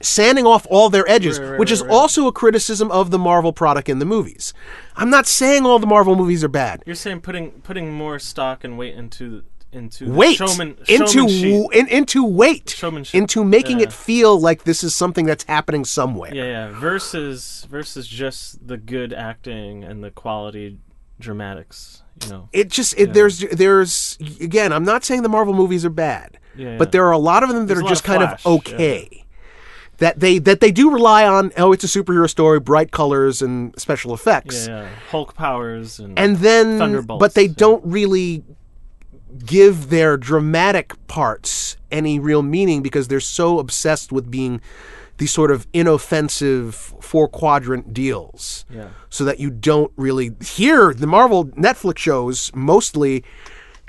sanding off all their edges, Right, right, which is right. also a criticism of the Marvel product in the movies. I'm not saying all the Marvel movies are bad. You're saying putting putting more stock and weight into into Weight showman into in, into weight Showmanship, into making yeah. it feel like this is something that's happening somewhere. Yeah, yeah. Versus versus just the good acting and the quality dramatics. You know. It just it, there's there's again. I'm not saying the Marvel movies are bad, Yeah, but there are a lot of them that There's are just kind flash, of okay. That they that they do rely on. Oh, it's a superhero story, bright colors and special effects, Yeah, yeah. Hulk powers and and then Thunderbolts, but they yeah. don't really give their dramatic parts any real meaning because they're so obsessed with being these sort of inoffensive four quadrant deals yeah. so that you don't really here the marvel netflix shows mostly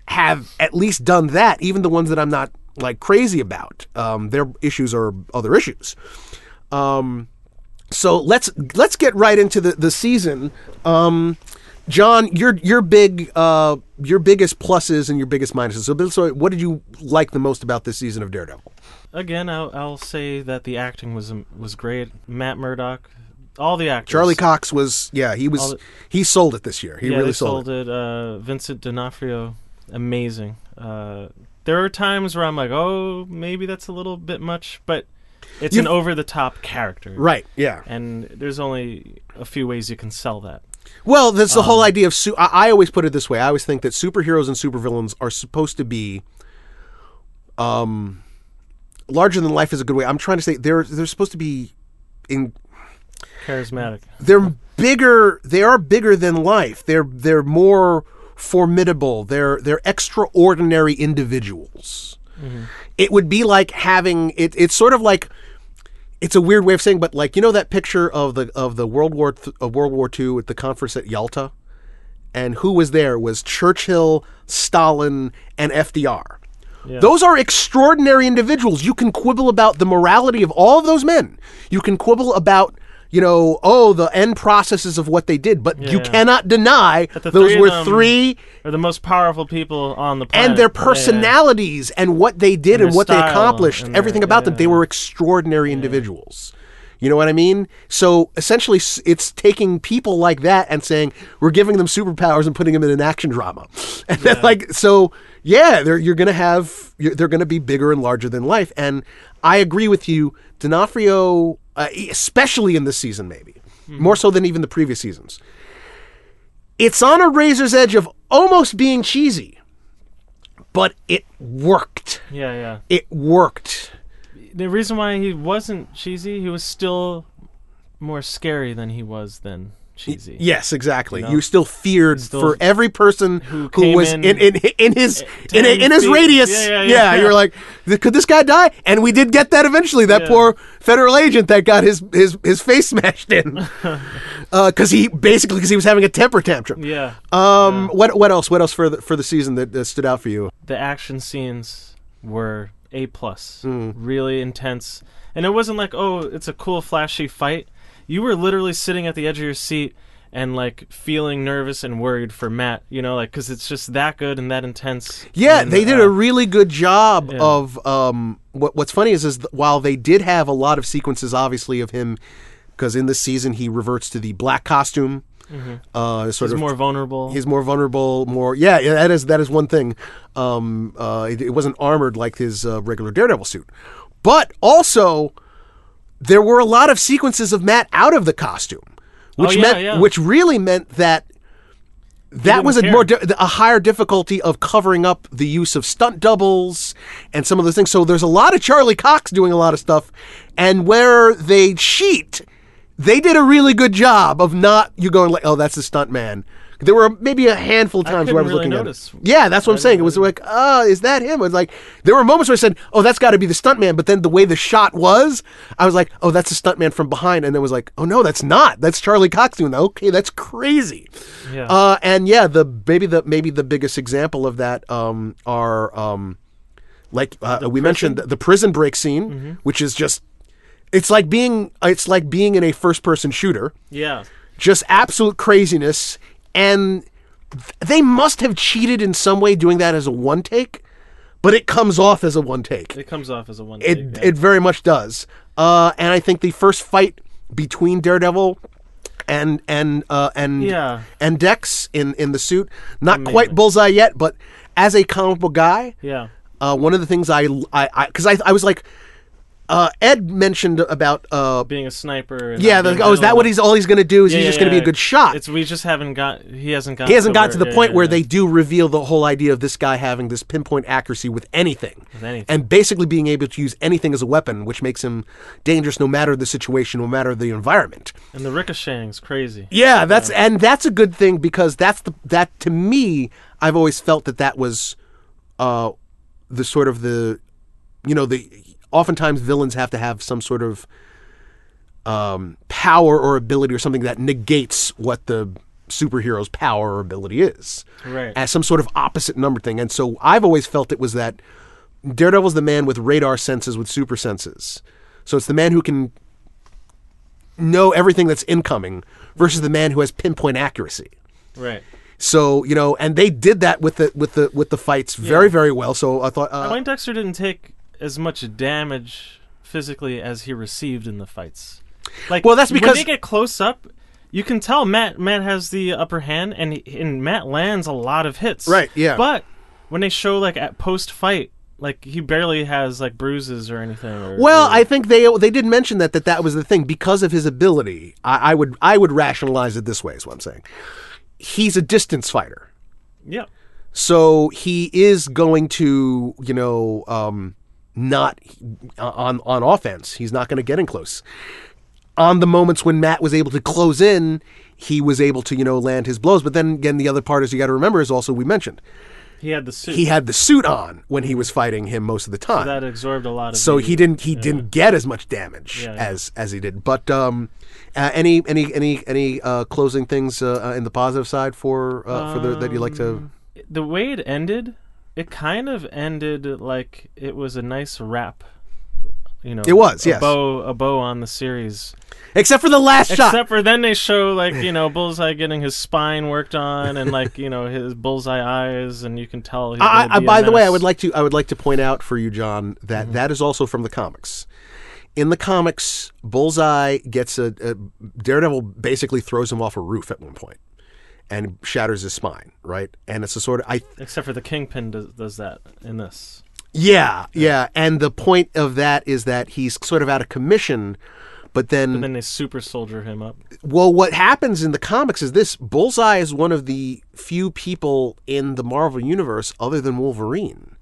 have at least done that even the ones that i'm not like crazy about um, their issues are other issues um, so let's let's get right into the, the season um, john your your big uh, your biggest pluses and your biggest minuses so, so what did you like the most about this season of daredevil Again, I'll, I'll say that the acting was um, was great. Matt Murdock, all the actors. charlie cox was yeah he was the- he sold it this year he yeah, really sold, sold it. Uh, Vincent D'Onofrio, amazing. Uh, there are times where I'm like, oh, maybe that's a little bit much, but it's You- an over the top character, right yeah And there's only a few ways you can sell that. Well, that's the Um, whole idea of. Su- I, I always put it this way. I always think that superheroes and supervillains are supposed to be, um, larger than life is a good way. I'm trying to say they're they're supposed to be in. Charismatic. They're bigger. They are bigger than life. They're they're more formidable. They're they're extraordinary individuals. Mm-hmm. It would be like having it. It's sort of like it's a weird way of saying, but like you know that picture of the of the World War th- of World War II at the conference at Yalta, and who was there was Churchill, Stalin, and FDR. Those are extraordinary individuals. You can quibble about the morality of all of those men. You can quibble about you know oh the end processes of what they did, but you Yeah. cannot deny the those three were three Are the most powerful people on the planet. and their Yeah, yeah. personalities and what they did And and, what they accomplished, everything about them, they were extraordinary individuals. You know what I mean? So essentially, it's taking people like that and saying we're giving them superpowers and putting them in an action drama, and then like so, yeah, they're, you're gonna have you're, they're gonna be bigger and larger than life. And I agree with you, D'Onofrio, uh, especially in this season, maybe more so than even the previous seasons. It's on a razor's edge of almost being cheesy, but it worked. Yeah, yeah. It worked. The reason why he wasn't cheesy, he was still more scary than he was then cheesy. Yes, exactly. know? You still feared Still- for every person Who who, was in in, in, in his in, in his feet. radius. Yeah, yeah, yeah. you were like, could this guy die? And we did get that eventually. That Yeah. poor federal agent that got his his, his face smashed in because he basically because he was having a temper tantrum. Yeah. Um, what what else? What else for the, for the season that, that stood out for you? the action scenes were a plus, Hmm. really intense, and it wasn't like oh, it's a cool flashy fight. You were literally sitting at the edge of your seat and like feeling nervous and worried for Matt, you know, like because it's just that good and that intense. Yeah, And, they did uh, a really good job yeah. of. Um, what, what's funny is, is th- while they did have a lot of sequences, obviously, of him, because in this season he reverts to the black costume. Uh, sort He's of more vulnerable. He's more vulnerable. More, yeah, yeah. That is that is one thing. Um, uh, it, it wasn't armored like his uh, regular Daredevil suit, but also there were a lot of sequences of Matt out of the costume, oh, which Oh, yeah, meant yeah. which really meant that that was a care. more a higher difficulty of covering up the use of stunt doubles and some of those things. So there's a lot of Charlie Cox doing a lot of stuff, and where they cheat, they did a really good job of not you going like, oh, that's a stunt man. There were maybe a handful of I times where I was really looking notice. at it. Yeah, that's what I'm saying. It was like, oh, is that him? It was like there were moments where I said, oh, that's got to be the stunt man. But then the way the shot was, I was like, oh, that's a stunt man from behind. And then it was like, oh no, that's not. That's Charlie Cox doing that. Okay, that's crazy. Yeah. Uh, and yeah, the maybe the maybe the biggest example of that um, are um, like uh, we mentioned the prison break scene, Mm-hmm. which is just it's like being it's like being in a first person shooter, yeah. just absolute craziness, and they must have cheated in some way doing that as a one take, but it comes off as a one take. It comes off as a one. It take, yeah. it very much does. Uh, and I think the first fight between Daredevil and and uh, and Yeah. and Dex in in the suit, not quite Bullseye yet, but as a comic book guy, yeah. uh, one of the things I I because I, I was like. Uh, Ed mentioned about uh, Being a sniper. And yeah, the, oh, is that what he's all he's going to do? Is Yeah, he's yeah, just going to be a good shot? It's we just haven't got. He hasn't got. he hasn't got to the yeah, point yeah, where they do reveal the whole idea of this guy having this pinpoint accuracy with anything. With anything. And basically being able to use anything as a weapon, which makes him dangerous no matter the situation, no matter the environment. And the ricocheting's crazy. Yeah, that's and that's a good thing because that's the that to me I've always felt that that was uh the sort of the you know the oftentimes villains have to have some sort of um power or ability or something that negates what the superhero's power or ability is Right. as some sort of opposite number thing and so I've always felt it was that Daredevil's the man with radar senses with super senses so it's the man who can know everything that's incoming versus the man who has pinpoint accuracy. Right. So you know, and they did that with the with the with the fights very very well. So I thought, uh, Wayne Dexter didn't take as much damage physically as he received in the fights. Like, Well, that's because when they get close up, you can tell Matt Matt has the upper hand, and he, and Matt lands a lot of hits. Right, yeah. But when they show like at post fight, like he barely has like bruises or anything. Or, well, or- I think they they did mention that that that was the thing because of his ability. I, I would I would rationalize it this way. Is what I'm saying. He's a distance fighter, yeah. so he is going to you know um, not on on offense. He's not going to get in close. On the moments when Matt was able to close in, he was able to you know land his blows. But then again, the other part is you got to remember is also we mentioned He had the suit. he had the suit on when he was fighting him most of the time. that absorbed a lot of. so the- he didn't he didn't get as much damage Yeah, yeah. as as he did. But um, uh, any any any any uh, closing things uh, uh, in the positive side for uh, for the that you like to? the way it ended, it kind of ended like it was a nice wrap. You know, It was, a yes. bow a bow on the series. Except for the last shot. Except for then they show like you know Bullseye getting his spine worked on and like you know his bullseye eyes and you can tell. He's I, I, by the way, I would like to I would like to point out for you, John, that Mm-hmm. that is also from the comics. In the comics, Bullseye gets a, a Daredevil basically throws him off a roof at one point and shatters his spine, right? And it's a sort of I Except for the Kingpin does, does that in this. Yeah, yeah, and the point of that is that he's sort of out of commission, but then, And then they super soldier him up. well, what happens in the comics is this: Bullseye is one of the few people in the Marvel universe, other than Wolverine,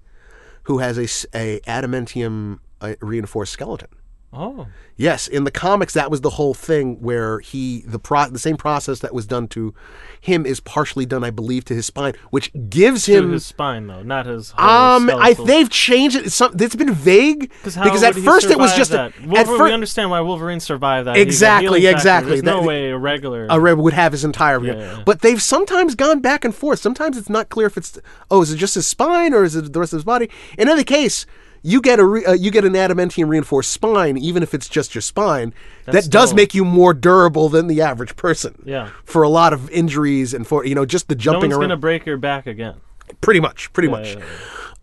who has a, a adamantium uh, reinforced skeleton. Oh, Yes, in the comics, that was the whole thing where he the pro the same process that was done to him is partially done, I believe, to his spine, which gives to him his spine though, not his. Whole Um, I they've changed it. It's, some, it's been vague because at first it was just a, that? at Wolverine, fir- we understand why Wolverine survived that. Exactly, exactly. There's no That- way a regular. a red would have his entire. yeah. But they've sometimes gone back and forth. Sometimes it's not clear if it's oh, is it just his spine or is it the rest of his body? In any case, you get a re, uh, you get an adamantium reinforced spine, even if it's just your spine. That's that does still- make you more durable than the average person. Yeah. For a lot of injuries and for you know just the no jumping one's around. gonna break your back again. Pretty much, pretty much. Yeah,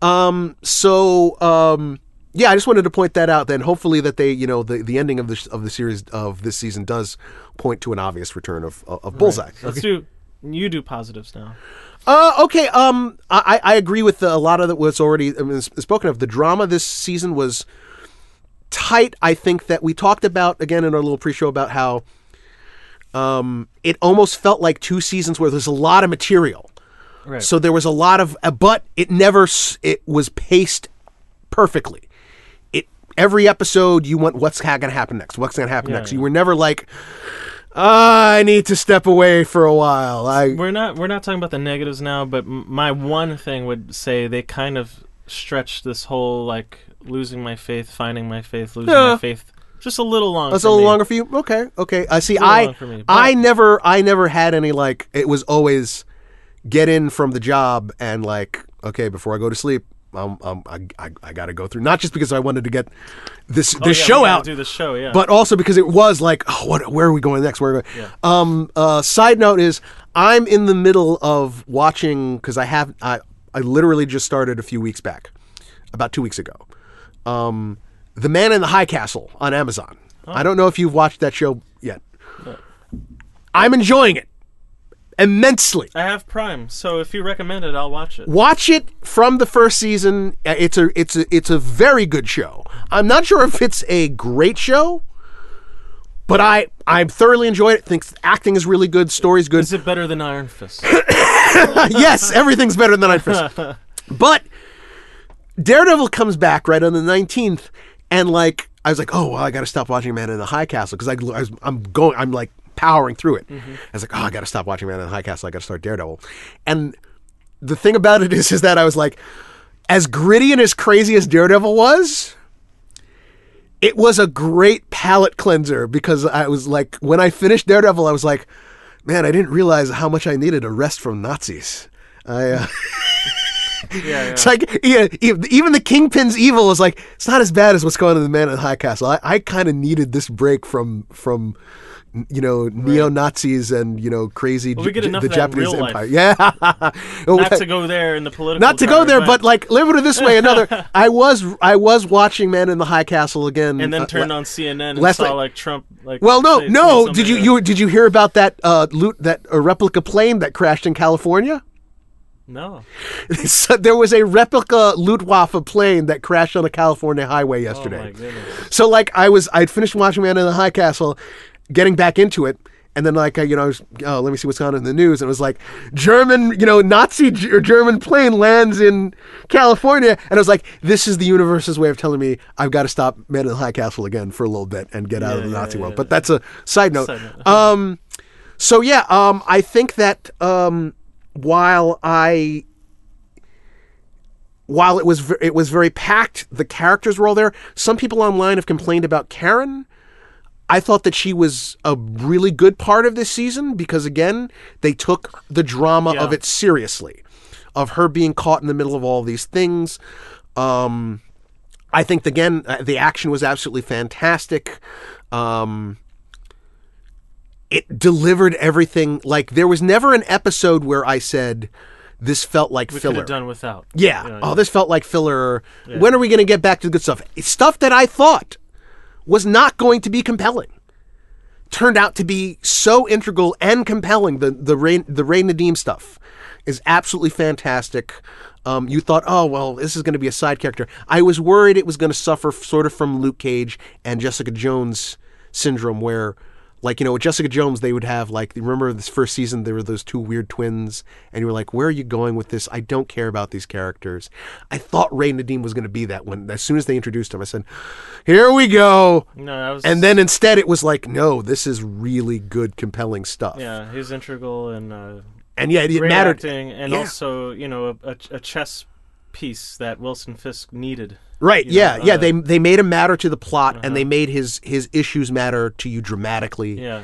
yeah, Um, so um, yeah, I just wanted to point that out. Then hopefully that they, you know, the, the ending of the of the series of this season does point to an obvious return of of, of Bullseye. Let's do. You do positives now. Uh, okay. Um, I, I agree with the, a lot of the, what's already I mean, spoken of. The drama this season was tight. I think that we talked about again in our little pre-show about how um, it almost felt like two seasons where there's a lot of material. Right. So there was a lot of, uh, but it never, it was paced perfectly. It every episode you want what's ha- going to happen next? What's going to happen Yeah, next? yeah. You were never like, I need to step away for a while. I we're not we're not talking about the negatives now, but my one thing would say they kind of stretched this whole like losing my faith, finding my faith, losing Yeah. my faith, just a little long. That's a little me. longer for you. Okay, okay. I see. I long for me, I never I never had any like. It was always get in from the job and like okay before I go to sleep. Um, um, I, I, I got to go through not just because I wanted to get this Oh, this yeah, show out, Do the show, yeah. but also because it was like, oh, what? Where are we going next? Where? Are we going? Um. Uh. Side note is I'm in the middle of watching because I have I I literally just started a few weeks back, about two weeks ago. Um, The Man in the High Castle on Amazon. I don't know if you've watched that show yet. I'm enjoying it immensely. I have Prime, so if you recommend it, I'll watch it. Watch it from the first season. Uh, It's a it's a it's a very good show. I'm not sure if it's a great show, but I I thoroughly enjoyed it. Think acting is really good, story's good. Is it better than Iron Fist? yes, everything's better than Iron Fist. but Daredevil comes back right on the 19th, and like I was like, oh, well, I got to stop watching Man in the High Castle because I, I was, I'm going, I'm like powering through it. I was like, oh, I got to stop watching Man in the High Castle. I got to start Daredevil, and the thing about it is, is that I was like, as gritty and as crazy as Daredevil was. It was a great palate cleanser because I was like, when I finished Daredevil, I was like, man, I didn't realize how much I needed a rest from Nazis. I, uh, yeah, yeah. it's like yeah, even the Kingpin's evil is like it's not as bad as what's going on in the Man in the High Castle. I, I kind of needed this break from from you know neo Nazis and you know crazy Well, we J- get J- enough the Japanese real life. Empire. Yeah, Not to go there in the political. Not to go there, but like live it this way. Another, I was I was watching Man in the High Castle again, and then uh, turned on CNN and Leslie- saw like Trump. Like Well, no, say- no. say Did you you did you hear about that uh, loot that a replica plane that crashed in California? No. so there was a replica Luftwaffe plane that crashed on a California highway Oh yesterday. my goodness. so like I was I'd finished watching Man in the High Castle, getting back into it. And then, like, I, you know, I was, oh, let me see what's going on in the news. And it was like, German, you know, Nazi G- or German plane lands in California. And I was like, this is the universe's way of telling me I've got to stop Man in the High Castle again for a little bit and get out of the yeah, Nazi yeah, world. yeah. But that's a side note. Side note. Um, so yeah, um, I think that um, while I while it was ver- it was very packed, the characters were all there. Some people online have complained about Karen. I thought that she was a really good part of this season because again, they took the drama of it seriously, of her being caught in the middle of all these things. Um, I think again uh, the action was absolutely fantastic. Um, it delivered everything. Like there was never an episode where I said this felt like We filler. done without. Yeah. You know, oh, this felt like filler. When are we going to get back to the good stuff? It's stuff that I thought was not going to be compelling turned out to be so integral and compelling. The the Ray, the Ray Nadeem stuff is absolutely fantastic. Um, you thought, oh well, this is going to be a side character. I was worried it was going to suffer sort of from Luke Cage and Jessica Jones syndrome, where like you know with Jessica Jones they would have like remember this first season there were those two weird twins and you were like where are you going with this I don't care about these characters I thought Ray Nadeem was going to be that one as soon as they introduced him I said here we go No, that was. and then instead it was like, no, this is really good, compelling stuff. yeah, he's integral and uh, And yeah, it great mattered. and Yeah. also you know a, a chess piece that Wilson Fisk needed. Right, you know, yeah, yeah. uh, They they made him matter to the plot and they made his his issues matter to you dramatically. Yeah.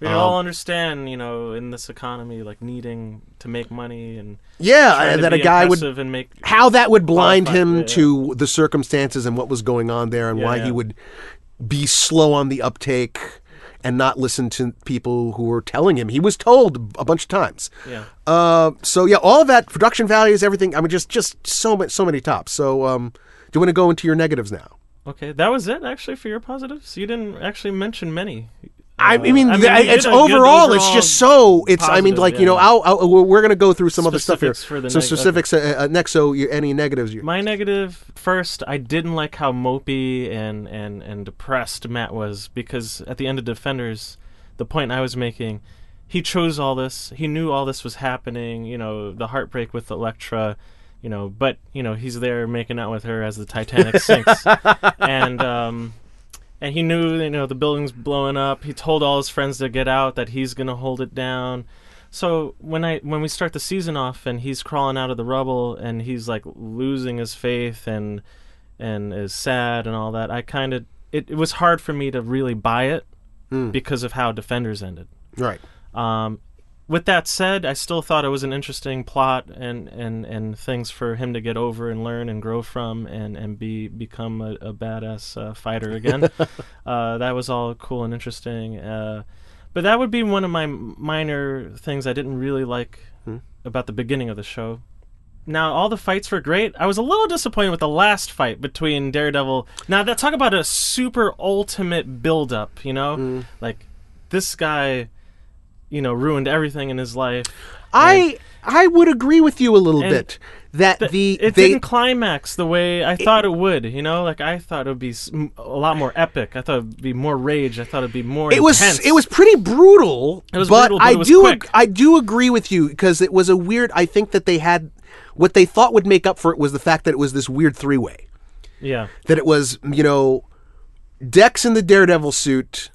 We Um, all understand, you know, in this economy, like needing to make money and Yeah, and that a guy would and make how that would blind him yeah, yeah. to the circumstances and what was going on there and Yeah, why yeah. he would be slow on the uptake and not listen to people who were telling him. He was told a bunch of times. yeah. Uh, so yeah, all of that production values, everything. I mean, just just so much, so many tops. So, um, do you want to go into your negatives now? Okay, that was it actually for your positives. You didn't actually mention many. I, Uh, mean, I mean, it's good overall, It's just so. It's. I mean, positive, like you know. I'll, I'll, we're gonna go through some other stuff here. Specifics some neg- specifics uh, uh, next. So, you, any negatives? You, My negative first, I didn't like how mopey and, and, and depressed Matt was because at the end of Defenders, the point I was making. He chose all this. He knew all this was happening. You know, the heartbreak with Elektra. You know, but you know he's there making out with her as the Titanic sinks, and um, and he knew you know the building's blowing up. He told all his friends to get out that he's gonna hold it down. So when I when we start the season off and he's crawling out of the rubble and he's like losing his faith and and is sad and all that, I kind of it, it was hard for me to really buy it because of how Defenders ended. Right. Um, with that said, I still thought it was an interesting plot and, and, and things for him to get over and learn and grow from and, and be become a, a badass uh, fighter again. uh, that was all cool and interesting. Uh, but that would be one of my minor things I didn't really like about the beginning of the show. Now all the fights were great. I was a little disappointed with the last fight between Daredevil. Now that talk about a super ultimate build up, you know? Like this guy you know, ruined everything in his life. I I would agree with you a little And bit that Th- the it they didn't climax the way I thought it would. You know, like I thought it would be a lot more epic. I thought it would be more rage. I thought it'd be more. it was it was pretty brutal. It was but brutal, but I it was do ag- I do agree with you because it was a weird. I think that they had what they thought would make up for it was the fact that it was this weird three way. yeah. That it was you know, Dex in the Daredevil suit,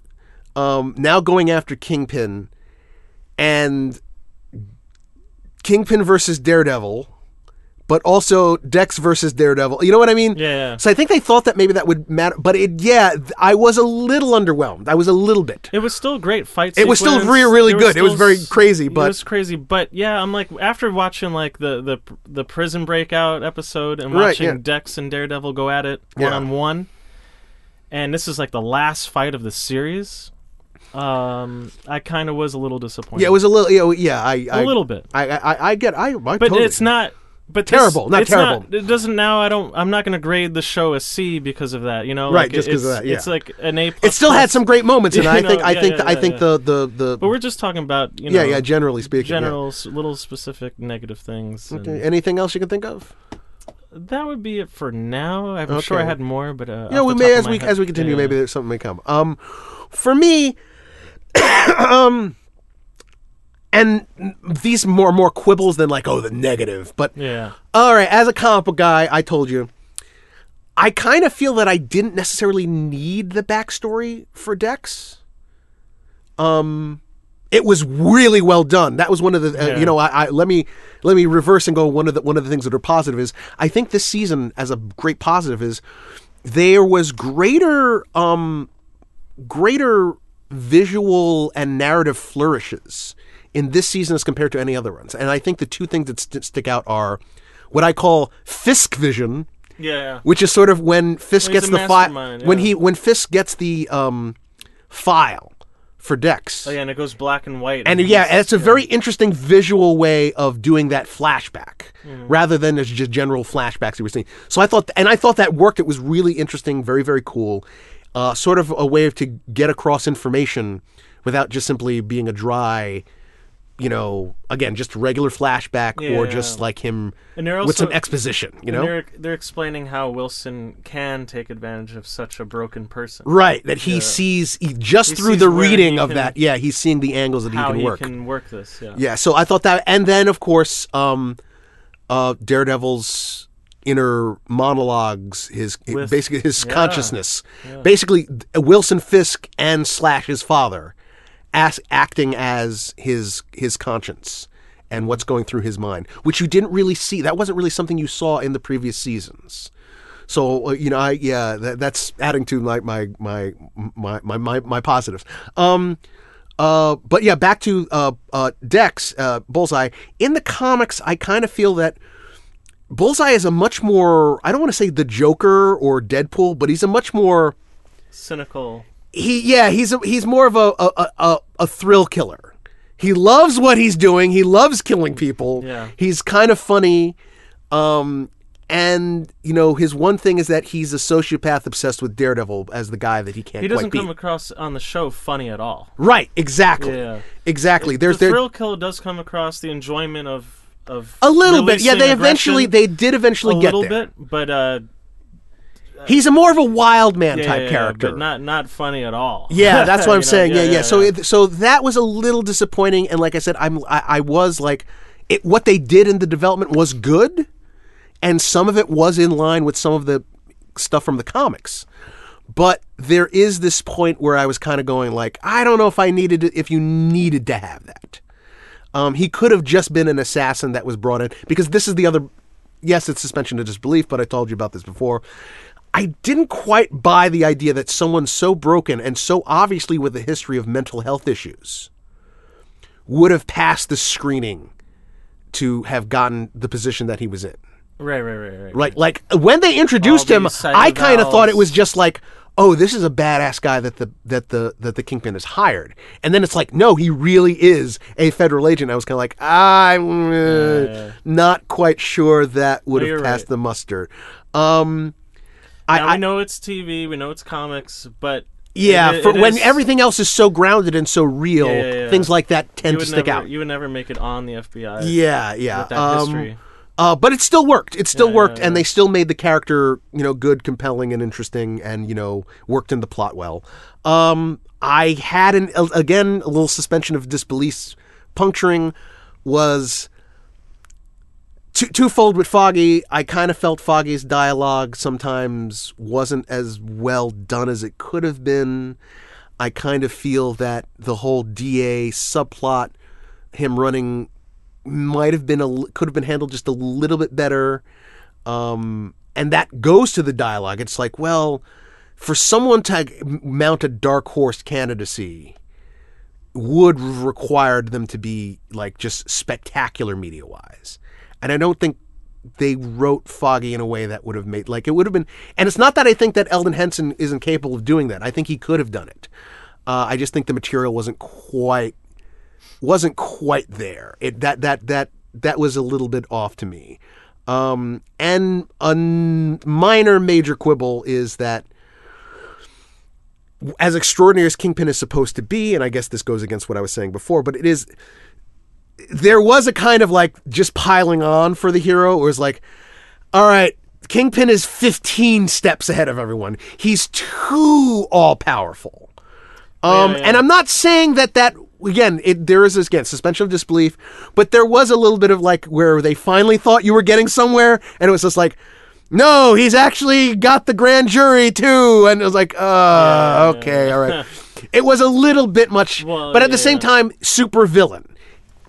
um, now going after Kingpin, and Kingpin versus Daredevil. But also Dex versus Daredevil. You know what I mean? Yeah, yeah. So I think they thought that maybe that would matter. But it, yeah, I was a little underwhelmed. I was a little bit. It was still great fight. It was still really, really good. It was very crazy, but- it was crazy. But yeah, I'm like after watching like the the the prison breakout episode and Right, watching yeah. Dex and Daredevil go at it one on one, and this is like the last fight of the series. Um, I kind of was a little disappointed. Yeah, it was a little. You know, yeah, I, I a little bit. I, I, I get. I, I but totally- it's not. But this- Terrible, not it's terrible. it doesn't now. I don't. I'm not going to grade the show a C because of that. You know, Right, Like, just 'cause of it's- that, yeah. It's like an A. It still had some great moments, and I think. I yeah, think. yeah, I yeah, think yeah. the the the. But we're just talking about you know. yeah, yeah. Generally speaking. general, s little specific negative things. Okay, Anything else you can think of? That would be it for now. I'm sure I had more, but uh, Yeah, we may as we head- as we continue. yeah, Maybe there's something may come. Um, for me, um, and these more more quibbles than like oh the negative, but Yeah, All right, as a comic book guy, I told you, I kind of feel that I didn't necessarily need the backstory for Dex. Um, it was really well done. That was one of the, uh, Yeah. you know, I, I let me let me reverse and go. One of the one of the things that are positive is I think this season, as a great positive, is there was greater um greater visual and narrative flourishes in this season as compared to any other ones. And I think the two things that st- stick out are what I call Fisk vision, yeah, which is sort of when Fisk he's gets the file mastermind, when he when Fisk gets the um, file for Dex. Oh, yeah, and it goes black and white. And he's- yeah, it's a very interesting visual way of doing that flashback Mm-hmm. rather than as just general flashbacks you were seeing. So I thought, and I thought that worked. It was really interesting, very, very cool. Uh, sort of a way to get across information without just simply being a dry, you know, again, just regular flashback or Yeah. just like him they're with some exposition, you know? they're they're explaining how Wilson can take advantage of such a broken person. Right, that he sees he, just He through sees the reading of can- that. Yeah, he's seeing the angles that he How can he work. can work this. Yeah. Yeah, so I thought that, and then of course, um, uh, Daredevil's inner monologues, his With- basically his yeah, consciousness, basically Wilson Fisk and slash his father, as acting as his his conscience and what's going through his mind, which you didn't really see. That wasn't really something you saw in the previous seasons. So uh, you know, I yeah, that, that's adding to my my my my my, my positives. Um, uh, but yeah, back to uh, uh, Dex uh, Bullseye. In the comics, I kind of feel that Bullseye is a much more I don't want to say the Joker or Deadpool, but he's a much more Cynical. he yeah he's a, he's more of a a, a a thrill killer. He loves what he's doing. He loves killing people. Yeah. He's kind of funny. Um, and you know his one thing is that he's a sociopath obsessed with Daredevil as the guy that he can't He doesn't come across on the show funny at all. right, exactly, Yeah. exactly. There's the there thrill kill does come across the enjoyment of of a little bit. Yeah, they eventually they did eventually a get little there. bit, but uh, He's a more of a wild man yeah, type yeah, character. but not not funny at all. Yeah, that's what I'm know, saying. Yeah, yeah. So, it, so that was a little disappointing, and like I said, I'm I, I was like, it, what they did in the development was good, and some of it was in line with some of the stuff from the comics. But there is this point where I was kind of going like, I don't know if I needed it, if you needed to have that. Um, he could have just been an assassin that was brought in because this is the other. Yes, it's suspension of disbelief, but I told you about this before. I didn't quite buy the idea that someone so broken and so obviously with a history of mental health issues would have passed the screening to have gotten the position that he was in. right, right, right, right. Right? Like when they introduced him, I kind of thought it was just like, "Oh, this is a badass guy that the that the that the kingpin has hired." And then it's like, "No, he really is a federal agent." I was kind of like, "I'm uh, not quite sure that would No, have passed right. the muster." Um I, I know it's TV, we know it's comics, but Yeah, it- for it when is- everything else is so grounded and so real, yeah, yeah. things like that tend to stick never, out. You would never make it on the FBI. yeah, yeah. with that um, history. Uh, but it still worked. It still Yeah, worked, yeah, and they still made the character, you know, good, compelling, and interesting, and you know, worked in the plot well. Um, I had an again a little suspension of disbelief puncturing was two, twofold with Foggy. I kind of felt Foggy's dialogue sometimes wasn't as well done as it could have been. I kind of feel that the whole DA subplot, him running, might have been a could have been handled just a little bit better. Um, and that goes to the dialogue. It's like, well, for someone to mount a dark horse candidacy would have required them to be like just spectacular media wise. And I don't think they wrote Foggy in a way that would have made like it would have been. And it's not that I think that Elden Henson isn't capable of doing that. I think he could have done it. Uh, I just think the material wasn't quite wasn't quite there. It that that that that was a little bit off to me. Um, and a minor major quibble is that as extraordinary as Kingpin is supposed to be, and I guess this goes against what I was saying before, but it is there was a kind of like just piling on for the hero. It was like, all right, Kingpin is 15 steps ahead of everyone. He's too all powerful. Um, Yeah, yeah. And I'm not saying that that again. It, there is again suspension of disbelief, but there was a little bit of like where they finally thought you were getting somewhere, and it was just like, no, he's actually got the grand jury too, and it was like, uh, okay, all right. it was a little bit much, Well, but at the same yeah. time, super villain,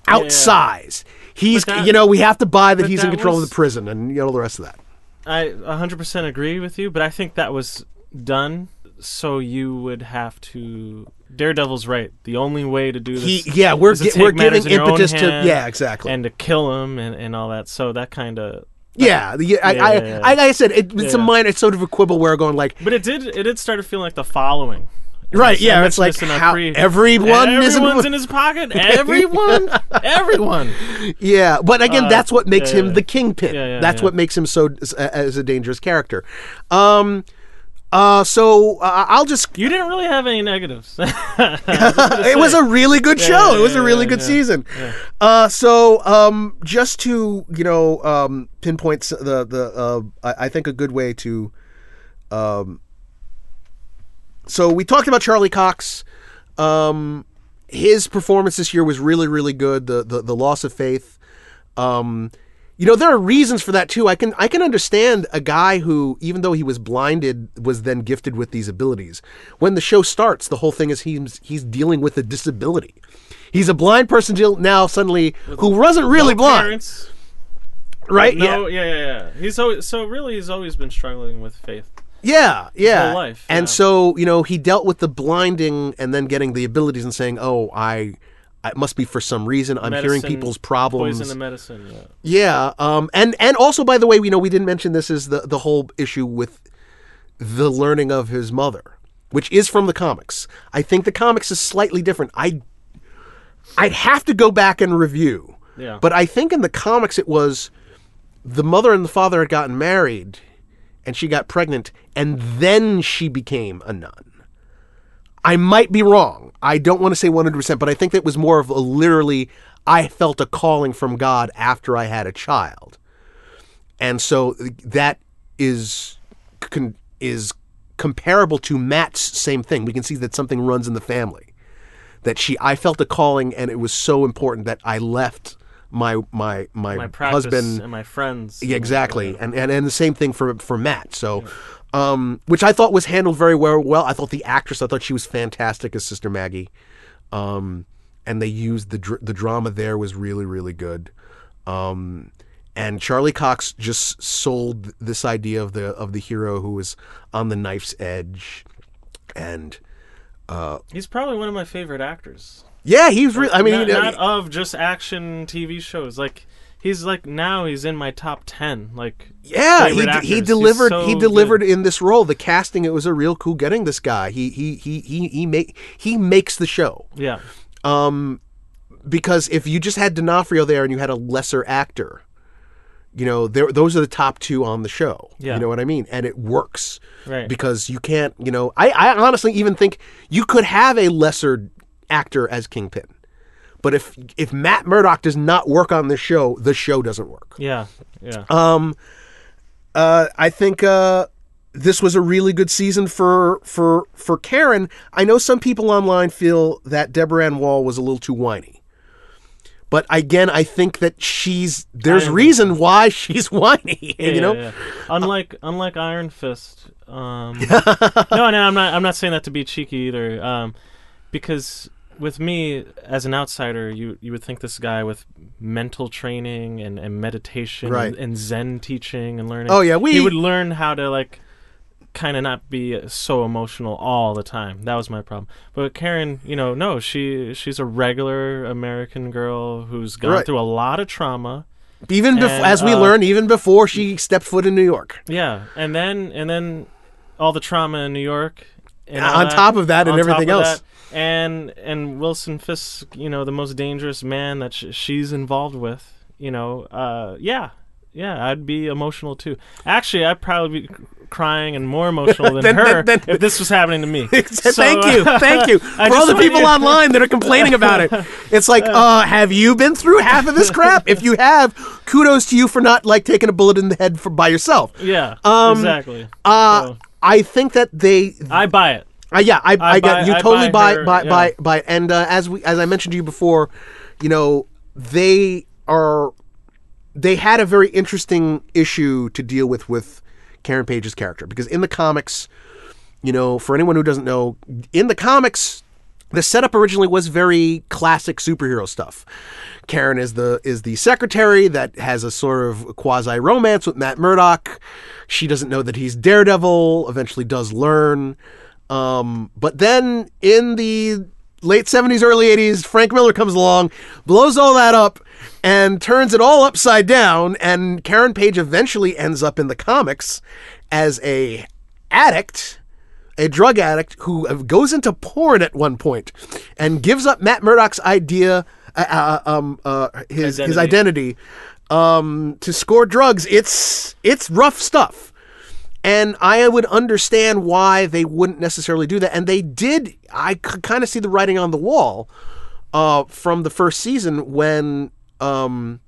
outsize. He's, that- you know, we have to buy that he's in control was- of the prison, and you know the rest of that. I 100% agree with you, but I think that was done so you would have to. Daredevil's right. The only way to do He, this, yeah, we're is to gi- take we're giving in impetus to, yeah, exactly. and to kill him and, and all that. So that kind of. yeah, the, I, Yeah, I, yeah, yeah. I, like I said, it, it's a minor, it's sort of a quibble where going like, But it did. It did start to feel like the following. Right, yeah, it's like this in our how pre- everyone is Everyone's in, in his pocket. Everyone. everyone. yeah, but again, Uh, that's what makes yeah, him yeah. the kingpin. Yeah, yeah, that's yeah. what makes him so as a dangerous character. Um, uh, so uh, I'll just You didn't really have any negatives. it was a really good show. yeah, it was a really yeah, good yeah. season. Uh, so um, just to you know um, pinpoint the the uh, I, I think a good way to um, so we talked about Charlie Cox. Um, his performance this year was really really good. The the, the loss of faith. Um, you know there are reasons for that too. I can I can understand a guy who even though he was blinded was then gifted with these abilities. When the show starts, the whole thing is he's he's dealing with a disability. He's a blind person deal- now suddenly who wasn't really blind, parents, right? No, yeah, yeah, yeah. He's always, so really he's always been struggling with faith. Yeah, yeah. life, And yeah. so, you know, he dealt with the blinding and then getting the abilities and saying, "Oh, I it must be for some reason. I'm hearing people's problems." Poison and medicine. Yeah. Yeah, um, and and also, by the way, we know we didn't mention this is the the whole issue with the learning of his mother, which is from the comics. I think the comics is slightly different. I I'd have to go back and review, Yeah. but I think in the comics it was the mother and the father had gotten married, and she got pregnant, and then she became a nun. I might be wrong. I don't want to say 100%, but I think that was more of a literally, I felt a calling from God after I had a child. And so that is con- is comparable to Matt's same thing. We can see that something runs in the family. That she, I felt a calling, and it was so important that I left my my my, My husband and my friends. yeah, exactly, and, and and the same thing for for Matt. So, um, which I thought was handled very well. Well, I thought the actress, I thought she was fantastic as Sister Maggie, um, and they used the dr- the drama there was really really good. Um, and Charlie Cox just sold this idea of the of the hero who was on the knife's edge, and He's probably one of my favorite actors. yeah, he's really. I mean, not, not of just action TV shows. Like he's like now he's in my top ten. Like Yeah, he, d- he delivered. so he good. delivered in this role. The casting, it was a real cool getting this guy. He he he he he make he makes the show. Yeah, um because if you just had D'Onofrio there and you had a lesser actor, you know, there those are the top two on the show. Yeah. You know what I mean? And it works. Right. Because you can't, you know, I, I honestly even think you could have a lesser actor as Kingpin. But if if Matt Murdock does not work on the show, the show doesn't work. yeah, yeah. Um, Uh, I think uh, this was a really good season for for for Karen. I know some people online feel that Deborah Ann Woll was a little too whiny. But again, I think that she's there's reason why she's whiny. Yeah, you know, yeah. unlike unlike Iron Fist. Um, no, no, I'm not. I'm not saying that to be cheeky either. Um, because with me as an outsider, you you would think this guy with mental training and, and meditation Right. and, and Zen teaching and learning. Oh, yeah, we- he would learn how to like kind of not be so emotional all the time. That was my problem. But Karen, you know, no, she she's a regular American girl who's gone Right. through a lot of trauma. even bef- And, as we uh, learned, even before she stepped foot in New York. Yeah, and then and then all the trauma in New York. On top of that and everything else. that, and and Wilson Fisk, you know, the most dangerous man that sh- she's involved with. You know, uh, yeah, yeah, I'd be emotional too. Actually, I'd probably be crying and more emotional than Then- her then- then- if this was happening to me. thank you, thank you for all the people online that are complaining about it. It's like, uh, have you been through half of this crap? If you have, kudos to you for not like taking a bullet in the head for by yourself. Yeah, Um, exactly. Uh, So, I think that they I buy it. Uh, yeah, I, I, get buy- you I totally buy buy her, buy, yeah. buy buy and uh, as we as I mentioned to you before, you know, they are they had a very interesting issue to deal with with Karen Page's character because in the comics, you know, for anyone who doesn't know, in the comics, the setup originally was very classic superhero stuff. Karen is the is the secretary that has a sort of quasi romance with Matt Murdock. She doesn't know that he's Daredevil. Eventually, does learn. Um, but then in the late seventies, early eighties, Frank Miller comes along, blows all that up, and turns it all upside down. And Karen Page eventually ends up in the comics as a addict a drug addict who uh, goes into porn at one point and gives up Matt Murdock's idea, uh, uh, um, uh, his his identity, um, to score drugs. It's it's rough stuff, and I would understand why they wouldn't necessarily do that. And they did. I could kind of see the writing on the wall uh, from the first season when. Um,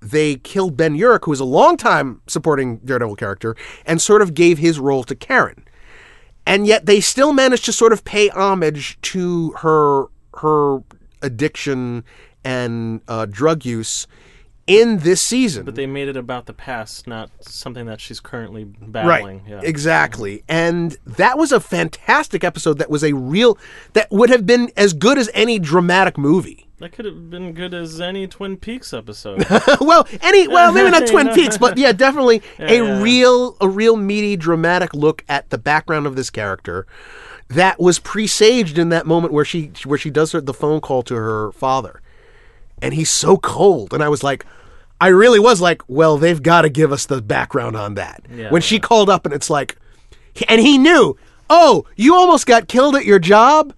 they killed Ben Urich, who was a longtime supporting Daredevil character, and sort of gave his role to Karen and yet they still managed to sort of pay homage to her her addiction and uh, drug use in this season. But they made it about the past, not something that she's currently battling. right, Yeah. exactly, and that was a fantastic episode. That was a real that would have been as good as any dramatic movie. That could have been good as any Twin Peaks episode. well, any well, maybe not Twin Peaks, but yeah, definitely a yeah, yeah. real a real meaty dramatic look at the background of this character that was presaged in that moment where she where she does her, the phone call to her father. And he's so cold and I was like I really was like, well, they've got to give us the background on that. Yeah, when she called up and it's like and he knew, "Oh, you almost got killed at your job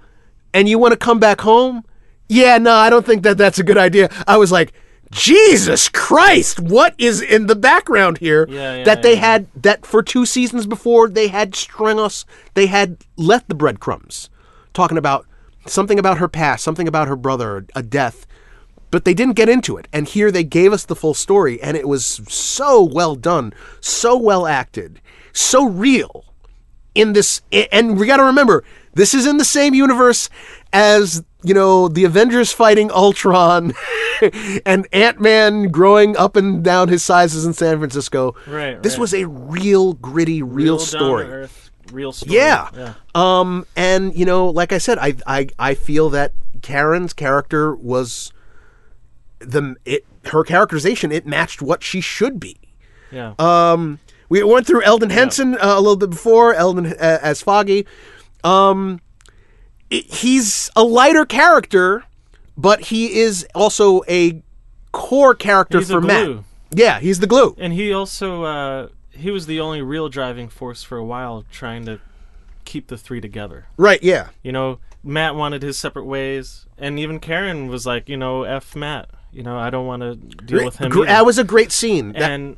and you want to come back home?" Yeah, no, I don't think that that's a good idea. I was like, Jesus Christ, what is in the background here? Yeah, yeah, that they yeah. had that for two seasons before they had strung us, they had left the breadcrumbs, talking about something about her past, something about her brother, a death, but they didn't get into it. And here they gave us the full story, and it was so well done, so well acted, so real. in this, and we got to remember this is in the same universe as you know the Avengers fighting Ultron, and Ant Man growing up and down his sizes in San Francisco. Right, This right. was a real gritty, real, story. down-to-earth, real story. Yeah. yeah. Um, and you know, like I said, I I I feel that Karen's character was the it her characterization it matched what she should be. yeah. Um, we went through Elden Henson uh, a little bit before Elden uh, as Foggy. Um, i- he's a lighter character, but he is also a core character He's for Matt. glue. Yeah, he's the glue. And he also uh, he was the only real driving force for a while, trying to keep the three together. Right? Yeah. You know, Matt wanted his separate ways, and even Karen was like, you know, f Matt. You know, I don't want to deal with him. Gr-. That was a great scene. That- and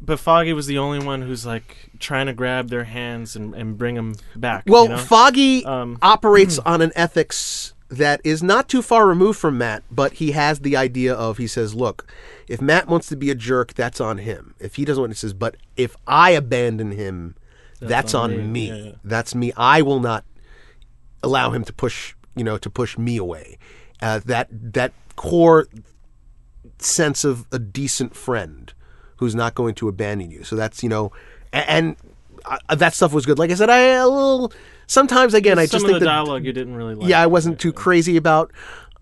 but Foggy was the only one who's like trying to grab their hands and, and bring them back. Well, you know? Foggy Um, operates on an ethics that is not too far removed from Matt, but he has the idea of he says, "Look, if Matt wants to be a jerk, that's on him. If he doesn't want, he says, but if I abandon him, that's, on, on me. me. Yeah, yeah. That's me. I will not allow him to push, you know, to push me away. Uh, that that core sense of a decent friend who's not going to abandon you. So that's you know, a- and uh, that stuff was good. Like I said, I a little sometimes again I just of think the that dialogue you didn't really like. yeah I wasn't too crazy about.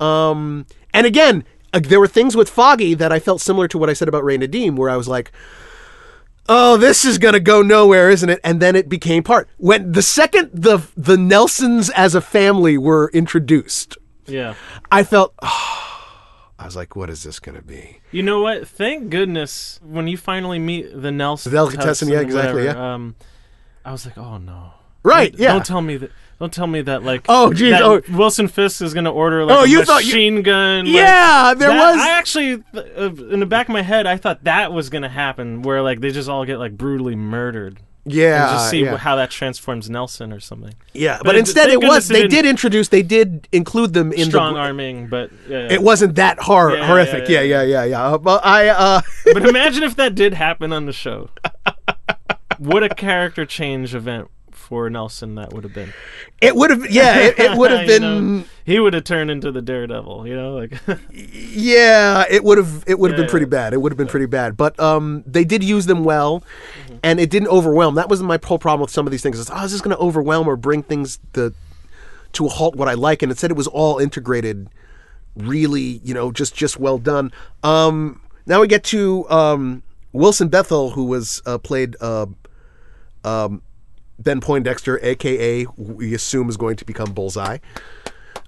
Um, and again, uh, there were things with Foggy that I felt similar to what I said about Ray Nadeem, where I was like. Oh, this is gonna go nowhere, isn't it? And then it became part. When the second the the Nelsons as a family were introduced, Yeah. I felt I was like, what is this gonna be? You know what? Thank goodness when you finally meet the Nelson. Delicatessen, yeah, exactly, whatever, yeah. Um, I was like, oh no. Right, Don't- yeah. Don't tell me that. Don't tell me that. Like, Oh, geez, oh. Wilson Fisk is gonna order like Oh, a you thought you- machine gun. like, Yeah, there that- was- I actually, uh, in the back of my head, I thought that was gonna happen, where like they just all get like brutally murdered. Yeah, just see yeah. how that transforms Nelson or something. Yeah, but, But instead it was they didn't- introduce they did include them in Strong the arming, but yeah. it wasn't that hor- Yeah, horrific. Yeah, yeah, yeah, yeah, But I uh but imagine if that did happen on the show. what a character change event for Nelson that would have been. it would have yeah, it, it would have been know, he would have turned into the Daredevil, you know, like yeah, it would have it would have Yeah, been pretty yeah. bad. It would have been pretty bad. But um they did use them well Mm-hmm. and it didn't overwhelm. That was my whole problem with some of these things. Is, oh, is this going to overwhelm or bring things to to a halt what I like and it said it was all integrated really, you know, just just well done. Um now we get to um Wilson Bethel who was uh, played uh Ben Poindexter, aka we assume is going to become Bullseye.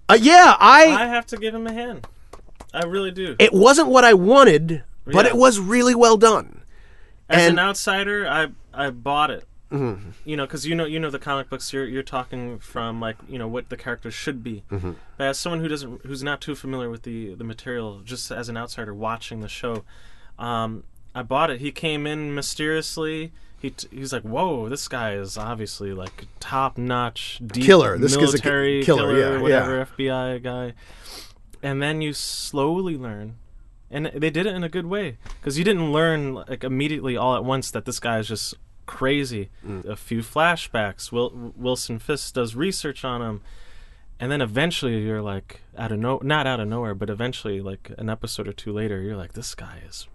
Uh, yeah, I I have to give him a hand. I really do. it wasn't what I wanted, but Yeah. it was really well done. As and- an outsider, I I bought it. You know, because you know you know the comic books. You're you're talking from like you know what the characters should be. But as someone who doesn't who's not too familiar with the the material, just as an outsider watching the show, um, I bought it. He came in mysteriously. He t- he's like, whoa, this guy is obviously like top notch, Killer. This guy's a ki- military killer, yeah, whatever yeah. FBI guy. And then you slowly learn and they did it in a good way because you didn't learn like immediately all at once that this guy is just crazy. Mm. A few flashbacks. Wil- Wilson Fisk does research on him, and then eventually you're like out of no, not out of nowhere, but eventually like an episode or two later, you're like, this guy is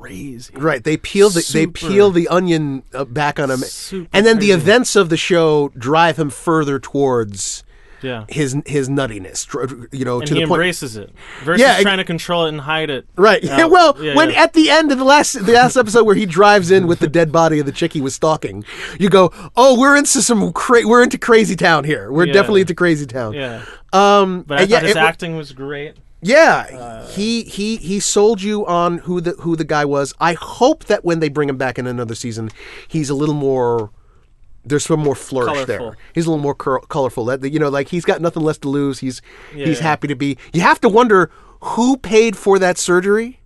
crazy. Right, they peel the they peel the onion uh, back on him, Super and then the crazy. events of the show drive him further towards Yeah. his his nuttiness. dr- You know, And to he the point. embraces it versus Yeah, it- trying to control it and hide it. Right. Yeah, well, yeah, when yeah. at the end of the last the last episode where he drives in with the dead body of the chick he was stalking, you go, "Oh, we're into some cra- we're into crazy town here. We're Yeah. definitely into crazy town." Yeah. Um, But I and thought yeah, his it wa- acting was great. Yeah, he he he sold you on who the who the guy was. I hope that when they bring him back in another season, he's a little more. There's some more flourish there. He's a little more cur- colorful. That you know, like he's got nothing less to lose. He's he's Yeah. happy to be. You have to wonder who paid for that surgery.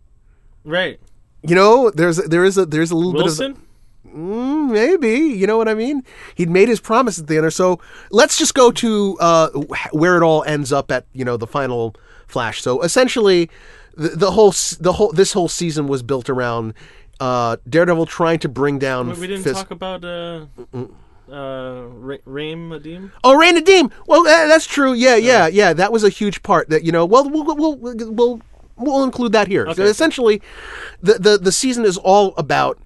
Right. You know, there's there is a there's a little Wilson? bit of Mm, maybe you know what I mean. He'd made his promise at the end, so let's just go to uh, where it all ends up at you know the final flash. So essentially, the, the whole the whole this whole season was built around uh, Daredevil trying to bring down. we didn't Fisk- talk about uh uh, Ra- Ray Nadeem. Oh. Well, uh, that's true. Yeah, yeah, yeah. That was a huge part. That you know. Well, we'll we'll we'll, we'll, include that here. So essentially, the, the the season is all about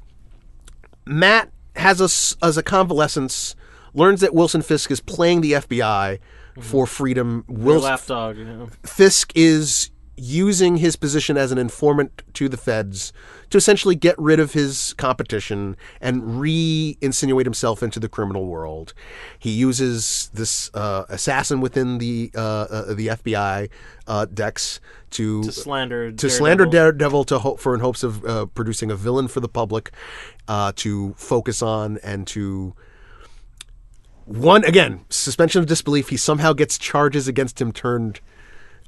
Matt has a as a convalescence learns that Wilson Fisk is playing the FBI for freedom. Wilson lapdog. You know. Fisk is using his position as an informant to the feds to essentially get rid of his competition and re-insinuate himself into the criminal world. He uses this uh, assassin within the uh, uh, the FBI uh, Dex to To slander. to slander Daredevil. Daredevil to hope for in hopes of uh, producing a villain for the public uh, to focus on and to one again suspension of disbelief. He somehow gets charges against him turned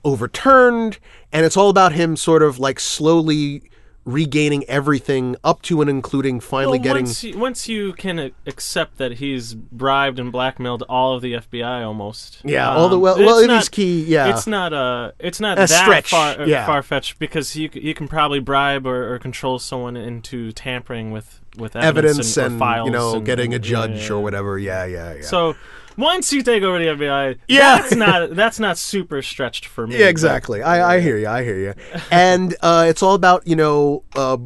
overturned, and it's all about him sort of like slowly regaining everything up to and including finally Well, getting. once you, once you can accept that he's bribed and blackmailed all of the FBI almost. Yeah, all the- well- it's well, it not- is key, yeah. it's not uh it's not A that stretch, far yeah. far fetched because you you can probably bribe or, or control someone into tampering with with Evidence evidence, and, and, files you know and- getting a judge yeah, or whatever. Yeah, yeah, yeah. So once you take over the FBI, Yeah. that's not that's not super stretched for me. Yeah, exactly. I, I hear you. I hear you. And uh, it's all about you know uh,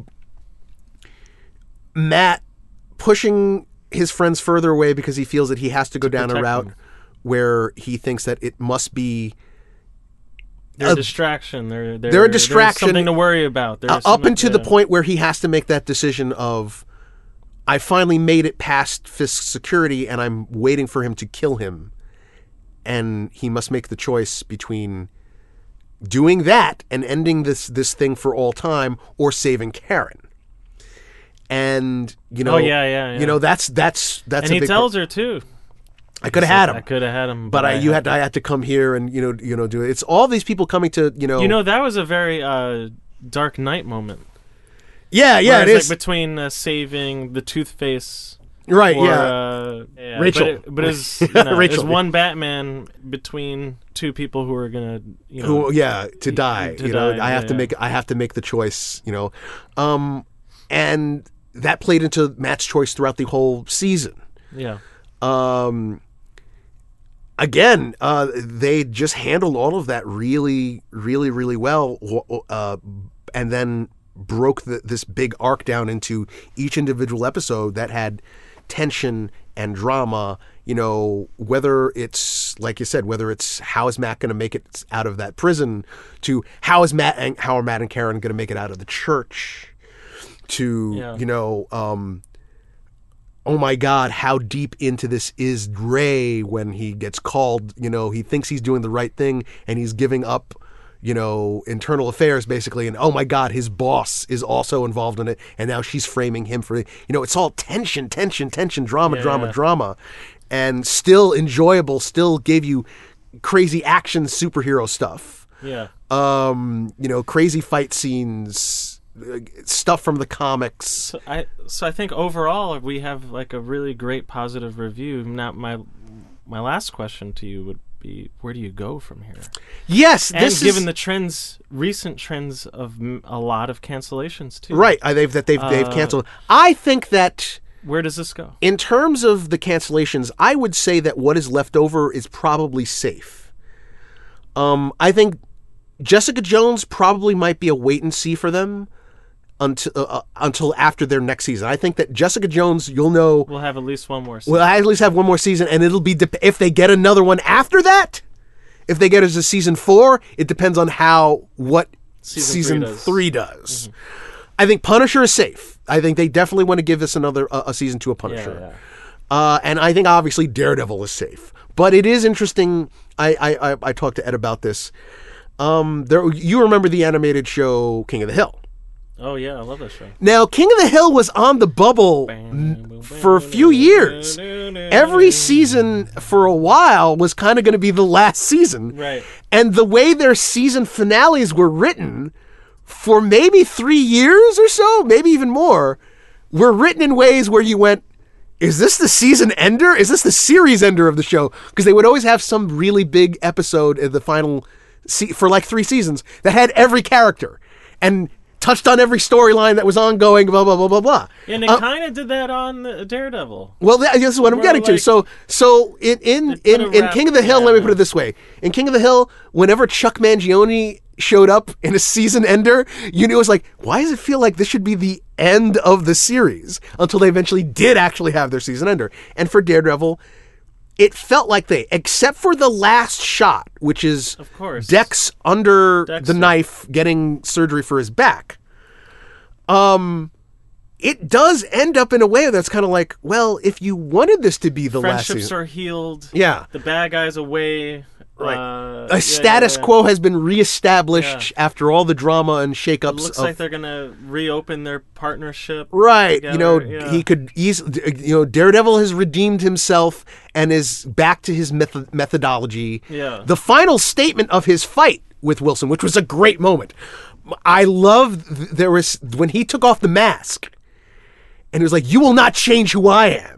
Matt pushing his friends further away because he feels that he has to go down a route them. where he thinks that it must be They're a distraction. They're they're, they're a distraction, something to worry about. Uh, up into the point where he has to make that decision of I finally made it past Fisk's security and I'm waiting for him to kill him. And he must make the choice between doing that and ending this this thing for all time or saving Karen. And you know Oh, yeah, yeah, yeah. You know that's that's that's And he tells her too. I could have had him. I could have had him, But I, you had to, I had to come here and you know you know do it. It's all these people coming to you know You know that was a very uh, Dark Knight moment. Yeah yeah it Whereas, is like between uh, saving the Two-Face. right Or, yeah uh, yeah, Rachel. but, it, but as, you know, Rachel. one Batman between two people who are gonna, you know, who yeah to die to you know die, i have yeah, to yeah. make i have to make the choice you know um and that played into matt's choice throughout the whole season yeah, um again uh they just handled all of that really really really well uh and then broke the, this big arc down into each individual episode that had tension and drama you know whether it's like you said whether it's how is matt going to make it out of that prison to how is matt and how are matt and karen going to make it out of the church to Yeah. you know um oh my god how deep into this is ray when he gets called you know he thinks he's doing the right thing and he's giving up you know internal affairs basically and oh my god his boss is also involved in it and now she's framing him for you know it's all tension tension tension drama Yeah, drama drama and still enjoyable still gave you crazy action superhero stuff yeah. um you know crazy fight scenes stuff from the comics So I so I think overall we have like a really great positive review. Now my my last question to you would be where do you go from here? yes And this given is the trends, recent trends of m- a lot of cancellations too. Right, I, they've that they've they've Uh, canceled. I think that Where does this go? in terms of the cancellations, I would say that what is left over is probably safe. Um, I think Jessica Jones probably might be a wait and see for them until uh, uh, until after their next season. I think that Jessica Jones, you'll know, We'll have at least one more. Season. will at least have one more season, and it'll be dep if they get another one after that. If they get as a season four, it depends on how what Season season, three does. three does. I think Punisher is safe. I think they definitely want to give this another uh, a season to a yeah, Punisher. yeah. Uh, and I think obviously Daredevil is safe. But it is interesting. I I, I, I talked to Ed about this. Um, there you remember the animated show King of the Hill. Oh yeah, I love that show. Now King of the Hill was on the bubble for a few years. Every season for a while was kind of going to be the last season. Right. And the way their season finales were written for maybe three years or so, maybe even more, were written in ways where you went, is this the season ender? Is this the series ender of the show? Because they would always have some really big episode in the final se- for like three seasons that had every character. And touched on every storyline that was ongoing. Blah blah blah blah blah. And it Uh, kind of did that on Daredevil. Well, that, this is what I'm getting to. So, so in in in, in King of the Hill, let me put it this way: in King of the Hill, whenever Chuck Mangione showed up in a season ender, you knew it was like, why does it feel like this should be the end of the series? Until they eventually did actually have their season ender, and for Daredevil. It felt like they, except for the last shot, which is Of course. Dex under Dexter. the knife getting surgery for his back Um, it does end up in a way that's kind of like, well, if you wanted this to be the last Friendships are healed. Yeah. The bad guys away. Right. Uh, a yeah, status yeah, yeah. quo has been reestablished after all the drama and shakeups. It looks of, like they're gonna reopen their partnership. right, you know, he could easily, you know, Daredevil has redeemed himself and is back to his method- methodology. Yeah. The final statement of his fight with Wilson, which was a great moment. I love there was when he took off the mask and he was like, "You will not change who I am."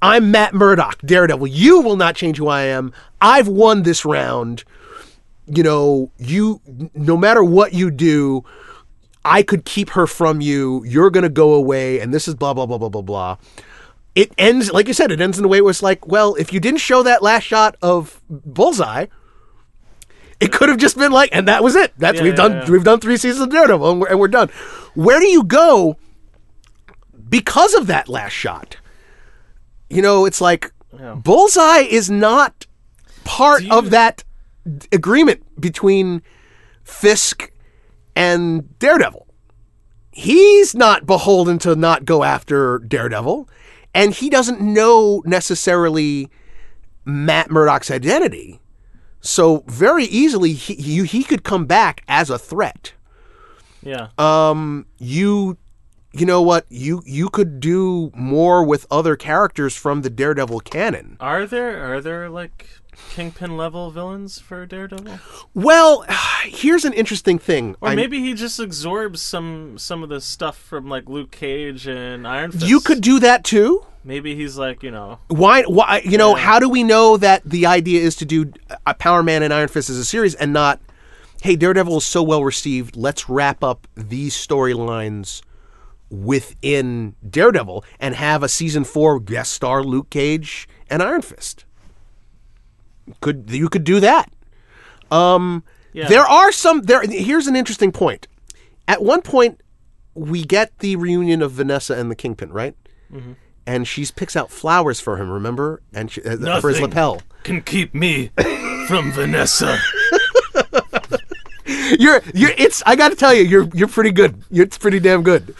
I'm Matt Murdock, Daredevil. You will not change who I am. I've won this round. You know, you no matter what you do, I could keep her from you. You're going to go away and this is blah blah blah blah blah blah. It ends like you said, it ends in a way where it's like, well, if you didn't show that last shot of Bullseye, it could have just been like, and that was it. That's Yeah, we've yeah, done yeah. we've done three seasons of Daredevil and we're, and we're done. Where do you go because of that last shot? You know, it's like Yeah. Bullseye is not part you- of that agreement between Fisk and Daredevil. He's not beholden to not go after Daredevil, and he doesn't know necessarily Matt Murdock's identity. So very easily he he, he could come back as a threat Yeah. um you you know what you you could do more with other characters from the daredevil canon are there are there like kingpin level villains for Daredevil? well here's an interesting thing Or I- maybe he just absorbs some some of the stuff from like Luke Cage and Iron Fist. you could do that too Maybe he's like you know. why why you know Yeah. how do we know that the idea is to do a power man and iron fist as a series and not hey daredevil is so well received let's wrap up these storylines within daredevil and have a season four guest star luke cage and iron fist. Could you could do that. Um, Yeah. there are some there here's an interesting point. At one point we get the reunion of vanessa and the kingpin right? Mm-hmm. and she picks out flowers for him remember? And she, uh, for his lapel. Can keep me from Vanessa. you're you're it's i gotta tell you you're you're pretty good. You're, it's pretty damn good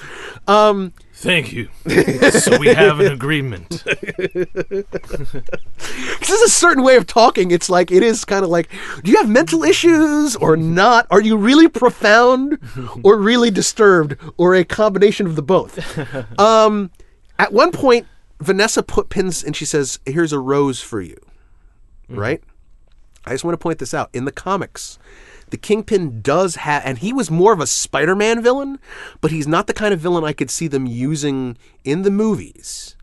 um Thank you. so we have an agreement. this is a certain way of talking. It's like it is kind of like do you have mental issues or not? Are you really profound or really disturbed or a combination of the both? Um at one point vanessa put pins and she says here's a rose for you. Right? I just want to point this out. In the comics the kingpin does have and he was more of a spider-man villain but he's not the kind of villain i could see them using in the movies.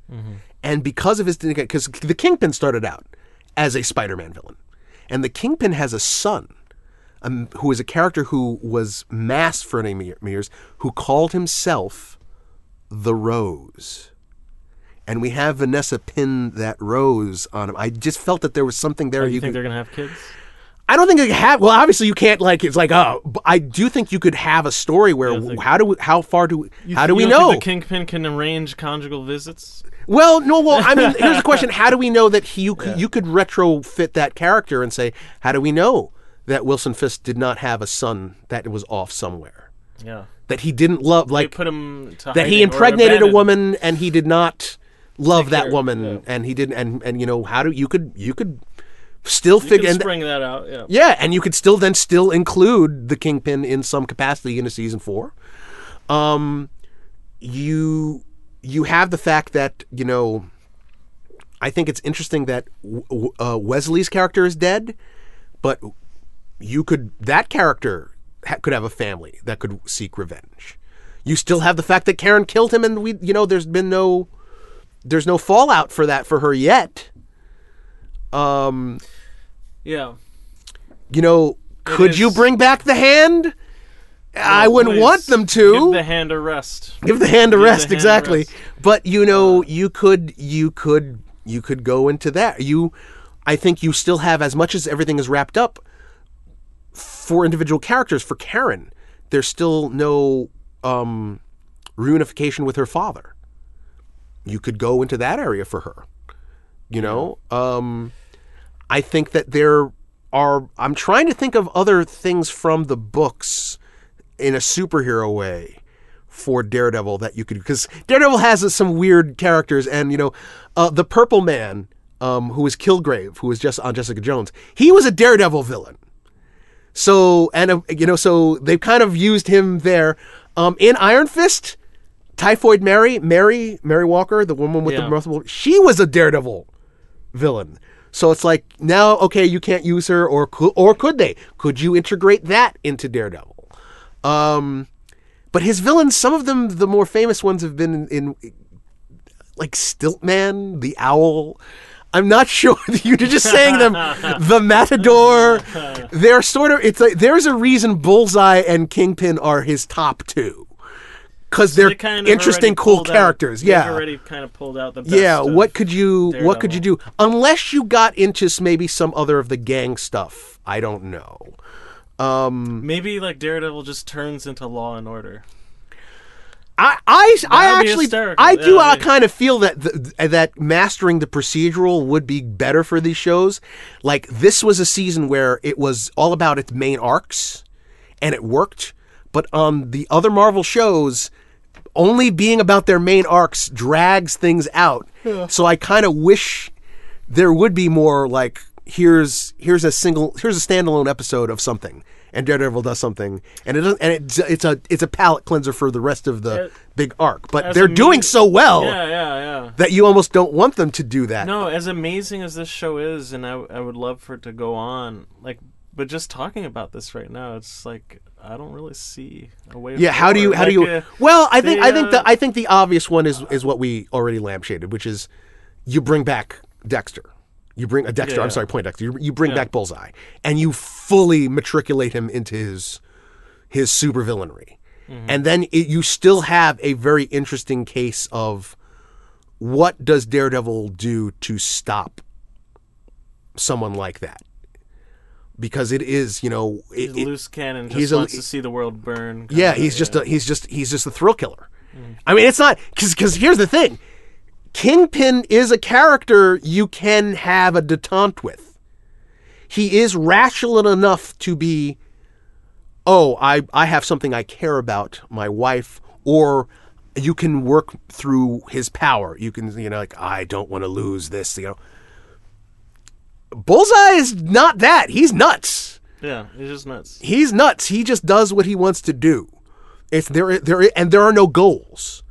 And because of his because the kingpin started out as a spider-man villain and the kingpin has a son um, who is a character who was masked for many years who called himself the rose. And we have vanessa pin that rose on him. I just felt that there was something there Oh, you you think could they're gonna have kids? I don't think they have. Well, obviously you can't like. It's like oh, but I do think you could have a story where You think- how do we, how far do we, how th- do we don't know? think the kingpin can arrange conjugal visits? well, no. Well, I mean, here's the question: How do we know that he you, could, you could retrofit that character and say how do we know that Wilson Fisk did not have a son that was off somewhere Yeah. that he didn't love They like put him to that he impregnated a woman and he did not love that care, woman yeah. and he didn't and and you know how do you could you could still figure and that out. Yeah. Yeah, and you could still then still include the kingpin in some capacity in a season four. Um, you you have the fact that you know. I think it's interesting that uh, Wesley's character is dead, but you could that character ha- could have a family that could seek revenge. You still have the fact that Karen killed him, and we you know there's been no there's no fallout for that for her yet. Um, Yeah. you know, could you bring back the hand? I wouldn't Please, want them to. Give the hand a rest. give the hand a the rest hand a exactly. rest. but you know you could you could you could go into that. You i think you still have as much as everything is wrapped up for individual characters for karen there's still no um reunification with her father. You could go into that area for her you know? Um i think that there are i'm trying to think of other things from the books in a superhero way for Daredevil that you could because Daredevil has some weird characters and you know uh, the Purple Man um, who was Kilgrave who was just on Jessica Jones he was a Daredevil villain. So and uh, you know so they've kind of used him there. Um, in Iron Fist Typhoid Mary Mary Mary Walker the woman with the multiple she was a Daredevil villain. So it's like now, okay, you can't use her, or could, or could they? Could you integrate that into Daredevil? Um, but his villains, some of them, the more famous ones, have been in, in like Stiltman, the Owl. I'm not sure you're just saying them. the Matador. They're sort of. It's like there's a reason Bullseye and Kingpin are his top two, because they're kind of interesting, cool pulled out- characters. yeah, already kind of pulled out the best. yeah, what could you what could you do? Unless you got into maybe some other of the gang stuff. I don't know. Um Maybe like Daredevil just turns into Law and Order. I I, I That would be actually. I do Yeah, I mean- kind of feel that the, that mastering the procedural would be better for these shows. Like this was a season where it was all about its main arcs and it worked, but on the other Marvel shows only being about their main arcs drags things out. So I kind of wish there would be more like here's here's a single here's a standalone episode of something and Daredevil does something and it doesn't, and it's it's a it's a palate cleanser for the rest of the It- big arc. But they're doing so well Yeah, yeah, yeah. that you almost don't want them to do that. No, as amazing as this show is, and I, I would love for it to go on. Like, but just talking about this right now, it's like I don't really see a way. Yeah, how do you how do you uh, Well, I think they, I think uh, the I think the obvious one is is what we already lampshaded, which is you bring back Dexter. You bring a Dexter, I'm Yeah. sorry, Poindexter. You, you bring Yeah. back Bullseye and you fully matriculate him into his his supervillainy. Mm-hmm. And then it, you still have a very interesting case of what does Daredevil do to stop someone like that? Because it is, you know, it, he's a loose cannon just he's a- wants to see the world burn. yeah, he's just a, he's just he's just a thrill killer. Mm. I mean, it's not because because here's the thing, Kingpin is a character you can have a detente with. He is rational enough to be, oh, I I have something I care about, my wife, or you can work through his power. You can you know like I don't want to lose this. You know, Bullseye is not that. He's nuts yeah, he's just nuts. he's nuts. He just does what he wants to do. It's there there and there are no goals.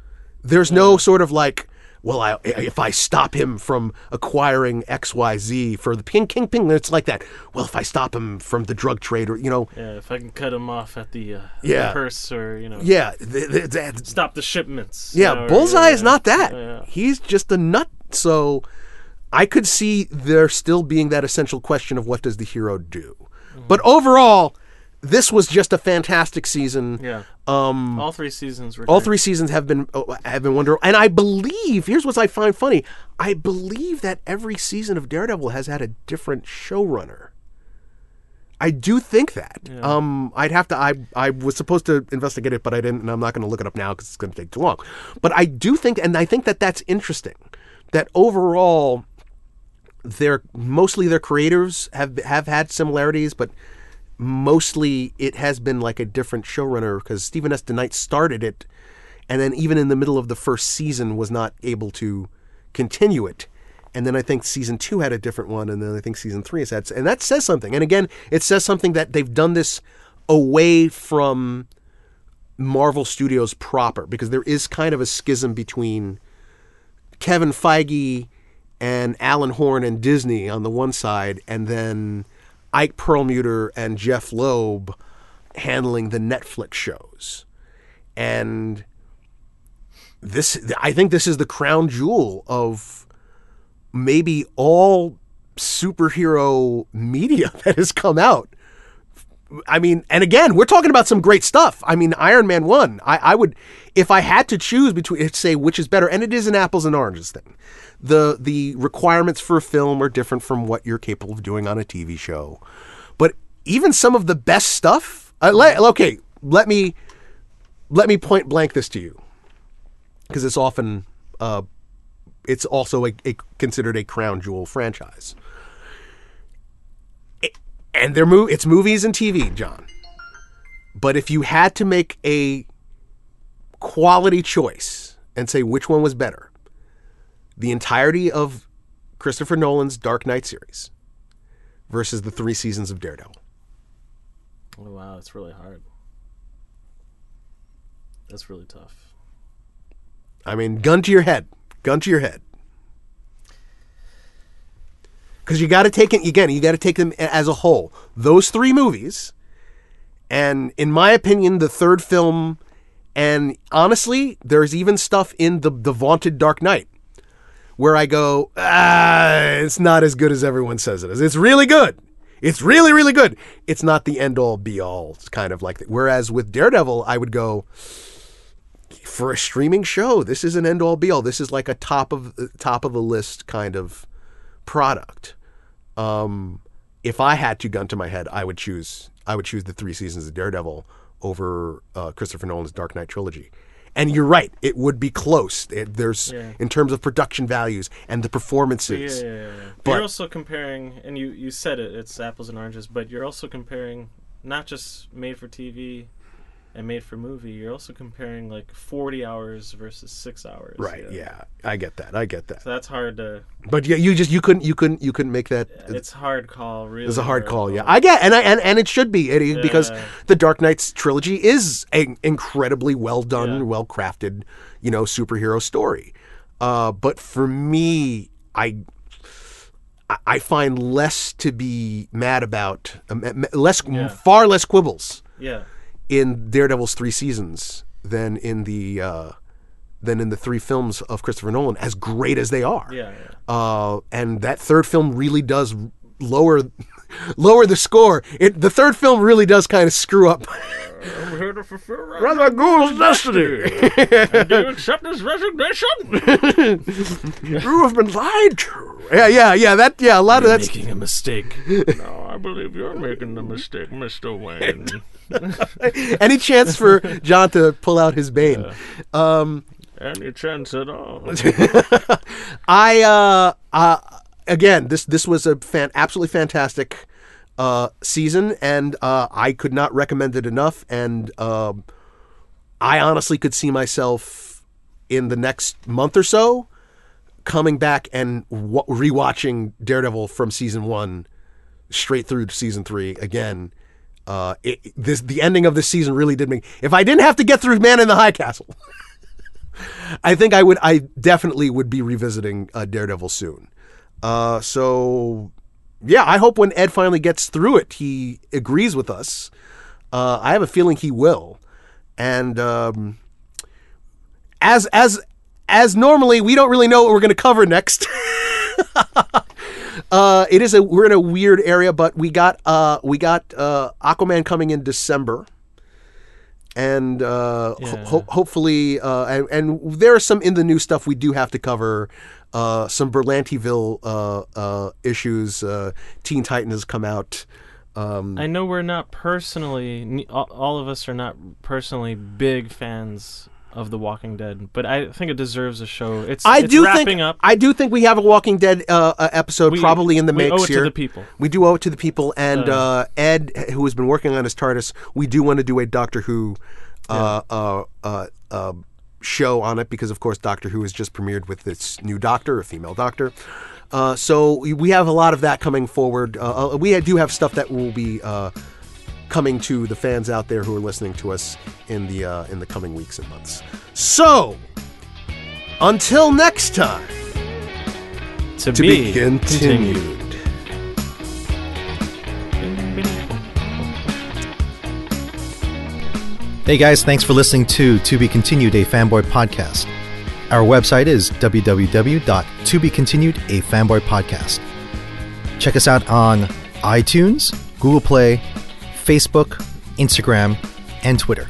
There's no sort of like, well, I, if I stop him from acquiring X Y Z for the ping, ping, Kingpin, it's like that. Well, if I stop him from the drug trade, or you know, Yeah, if I can cut him off at the, uh, Yeah. the purse, or you know, yeah, th- th- th- stop the shipments. yeah. you know, or- Bullseye yeah, is not that. yeah. He's just a nut. So, I could see there still being that essential question of what does the hero do. Mm-hmm. But overall, this was just a fantastic season. Yeah. Um, all three seasons were All great. three seasons have been oh, have been wonderful, and I believe here's what I find funny. I believe that every season of Daredevil has had a different showrunner. I do think that. Um, I'd have to. I I was supposed to investigate it, but I didn't, and I'm not going to look it up now because it's going to take too long. But I do think, and I think that that's interesting. That overall, they're mostly their creators have have had similarities, but mostly it has been like a different showrunner because Stephen S. DeKnight started it, and then even in the middle of the first season was not able to continue it. And then I think season two had a different one, and then I think season three has had, and that says something. And again, it says something that they've done this away from Marvel Studios proper, because there is kind of a schism between Kevin Feige and Alan Horn and Disney on the one side, and then Ike Perlmutter and Jeff Loeb handling the Netflix shows. And this, I think this is the crown jewel of maybe all superhero media that has come out I mean, and again, we're talking about some great stuff. I mean, Iron Man one. I, I would, if I had to choose between, say which is better, and it is an apples and oranges thing. The the requirements for a film are different from what you're capable of doing on a TV show, but even some of the best stuff. Uh, le- okay, let me let me point blank this to you because it's often uh, it's also a, a considered a crown jewel franchise and they're mo- it's movies and TV, John. But if you had to make a quality choice and say which one was better, the entirety of Christopher Nolan's Dark Knight series versus the three seasons of Daredevil. Oh, wow, it's really hard. That's really tough. I mean, gun to your head, gun to your head. Because you got to take it again. You got to take them as a whole. Those three movies, and in my opinion, the third film, and honestly, there's even stuff in the the vaunted Dark Knight where I go, ah, it's not as good as everyone says it is. It's really good. It's really, really good. It's not the end all be all. It's kind of like that. Whereas with Daredevil, I would go for a streaming show. This is an end all be all. This is like a top of top of the list kind of product. Um, if I had to gun to my head, I would choose I would choose the three seasons of Daredevil over uh, Christopher Nolan's Dark Knight trilogy. And you're right; it would be close. It, there's Yeah. in terms of production values and the performances. Yeah, yeah, yeah. yeah. But- you're also comparing, and you you said it, it's apples and oranges, but you're also comparing not just made for TV and made for movie. You're also comparing like 40 hours versus six hours. Right? Yeah, I get that. I get that. So that's hard to. But yeah, you just you couldn't you couldn't you couldn't make that. It's hard call. Really, It's a hard call, yeah. I get, and I and, and it should be it, because the Dark Knight's trilogy is an incredibly well done, Yeah. well crafted, you know, superhero story. Uh, but for me, I I- I find less to be mad about, um, less, Yeah. far less quibbles yeah. In Daredevil's three seasons than in the uh, than in the three films of Christopher Nolan, as great as they are. Yeah, yeah. Uh, and that third film really does lower lower the score. It the third film really does kind of screw up. I'm here to fulfill Ra's al Ghul's destiny. Do you accept his resignation? you have been lied to. Yeah, yeah, yeah. That yeah. A lot of that's making a mistake. no, I believe you're making the mistake, Mr. Wayne. any chance for John to pull out his bane. Any chance at all? I uh, uh again this this was a fan absolutely fantastic uh season and uh I could not recommend it enough and um I honestly could see myself in the next month or so coming back and w- rewatching Daredevil from season 1 straight through to season 3 again uh it, this the ending of this season really did make if I didn't have to get through Man in the High Castle I think I would. I definitely would be revisiting uh, Daredevil soon. Uh, so, yeah, I hope when Ed finally gets through it, he agrees with us. Uh, I have a feeling he will. And um, as as as normally, we don't really know what we're going to cover next. uh, it is a we're in a weird area, but we got uh, we got uh, Aquaman coming in December and uh, Yeah. ho- hopefully, uh, and, and there are some in the new stuff we do have to cover. Uh, some Berlantiville uh, uh, issues. Uh, Teen Titans has come out. Um, I know we're not personally, all, of us are not personally big fans of The Walking Dead, but I think it deserves a show. It's I it's do wrapping think up. I do think we have a Walking Dead uh, uh, episode We- probably in the we mix owe it to the people. We do owe it to the people, and Uh. uh, Ed, who has been working on his TARDIS, we do want to do a Doctor Who uh, uh, uh, uh, show on it because, of course, Doctor Who has just premiered with its new Doctor, a female Doctor. Uh, so we- have a lot of that coming forward. Uh, uh, we do have stuff that will be uh, coming to the fans out there who are listening to us in the uh, in the coming weeks and months. So until next time. to, To be continued. Hey guys, thanks for listening to To Be Continued, a Fanboy podcast. Our website is www.tobecontinued, a Fanboy podcast. Check us out on iTunes, Google Play, Facebook, Instagram, and Twitter.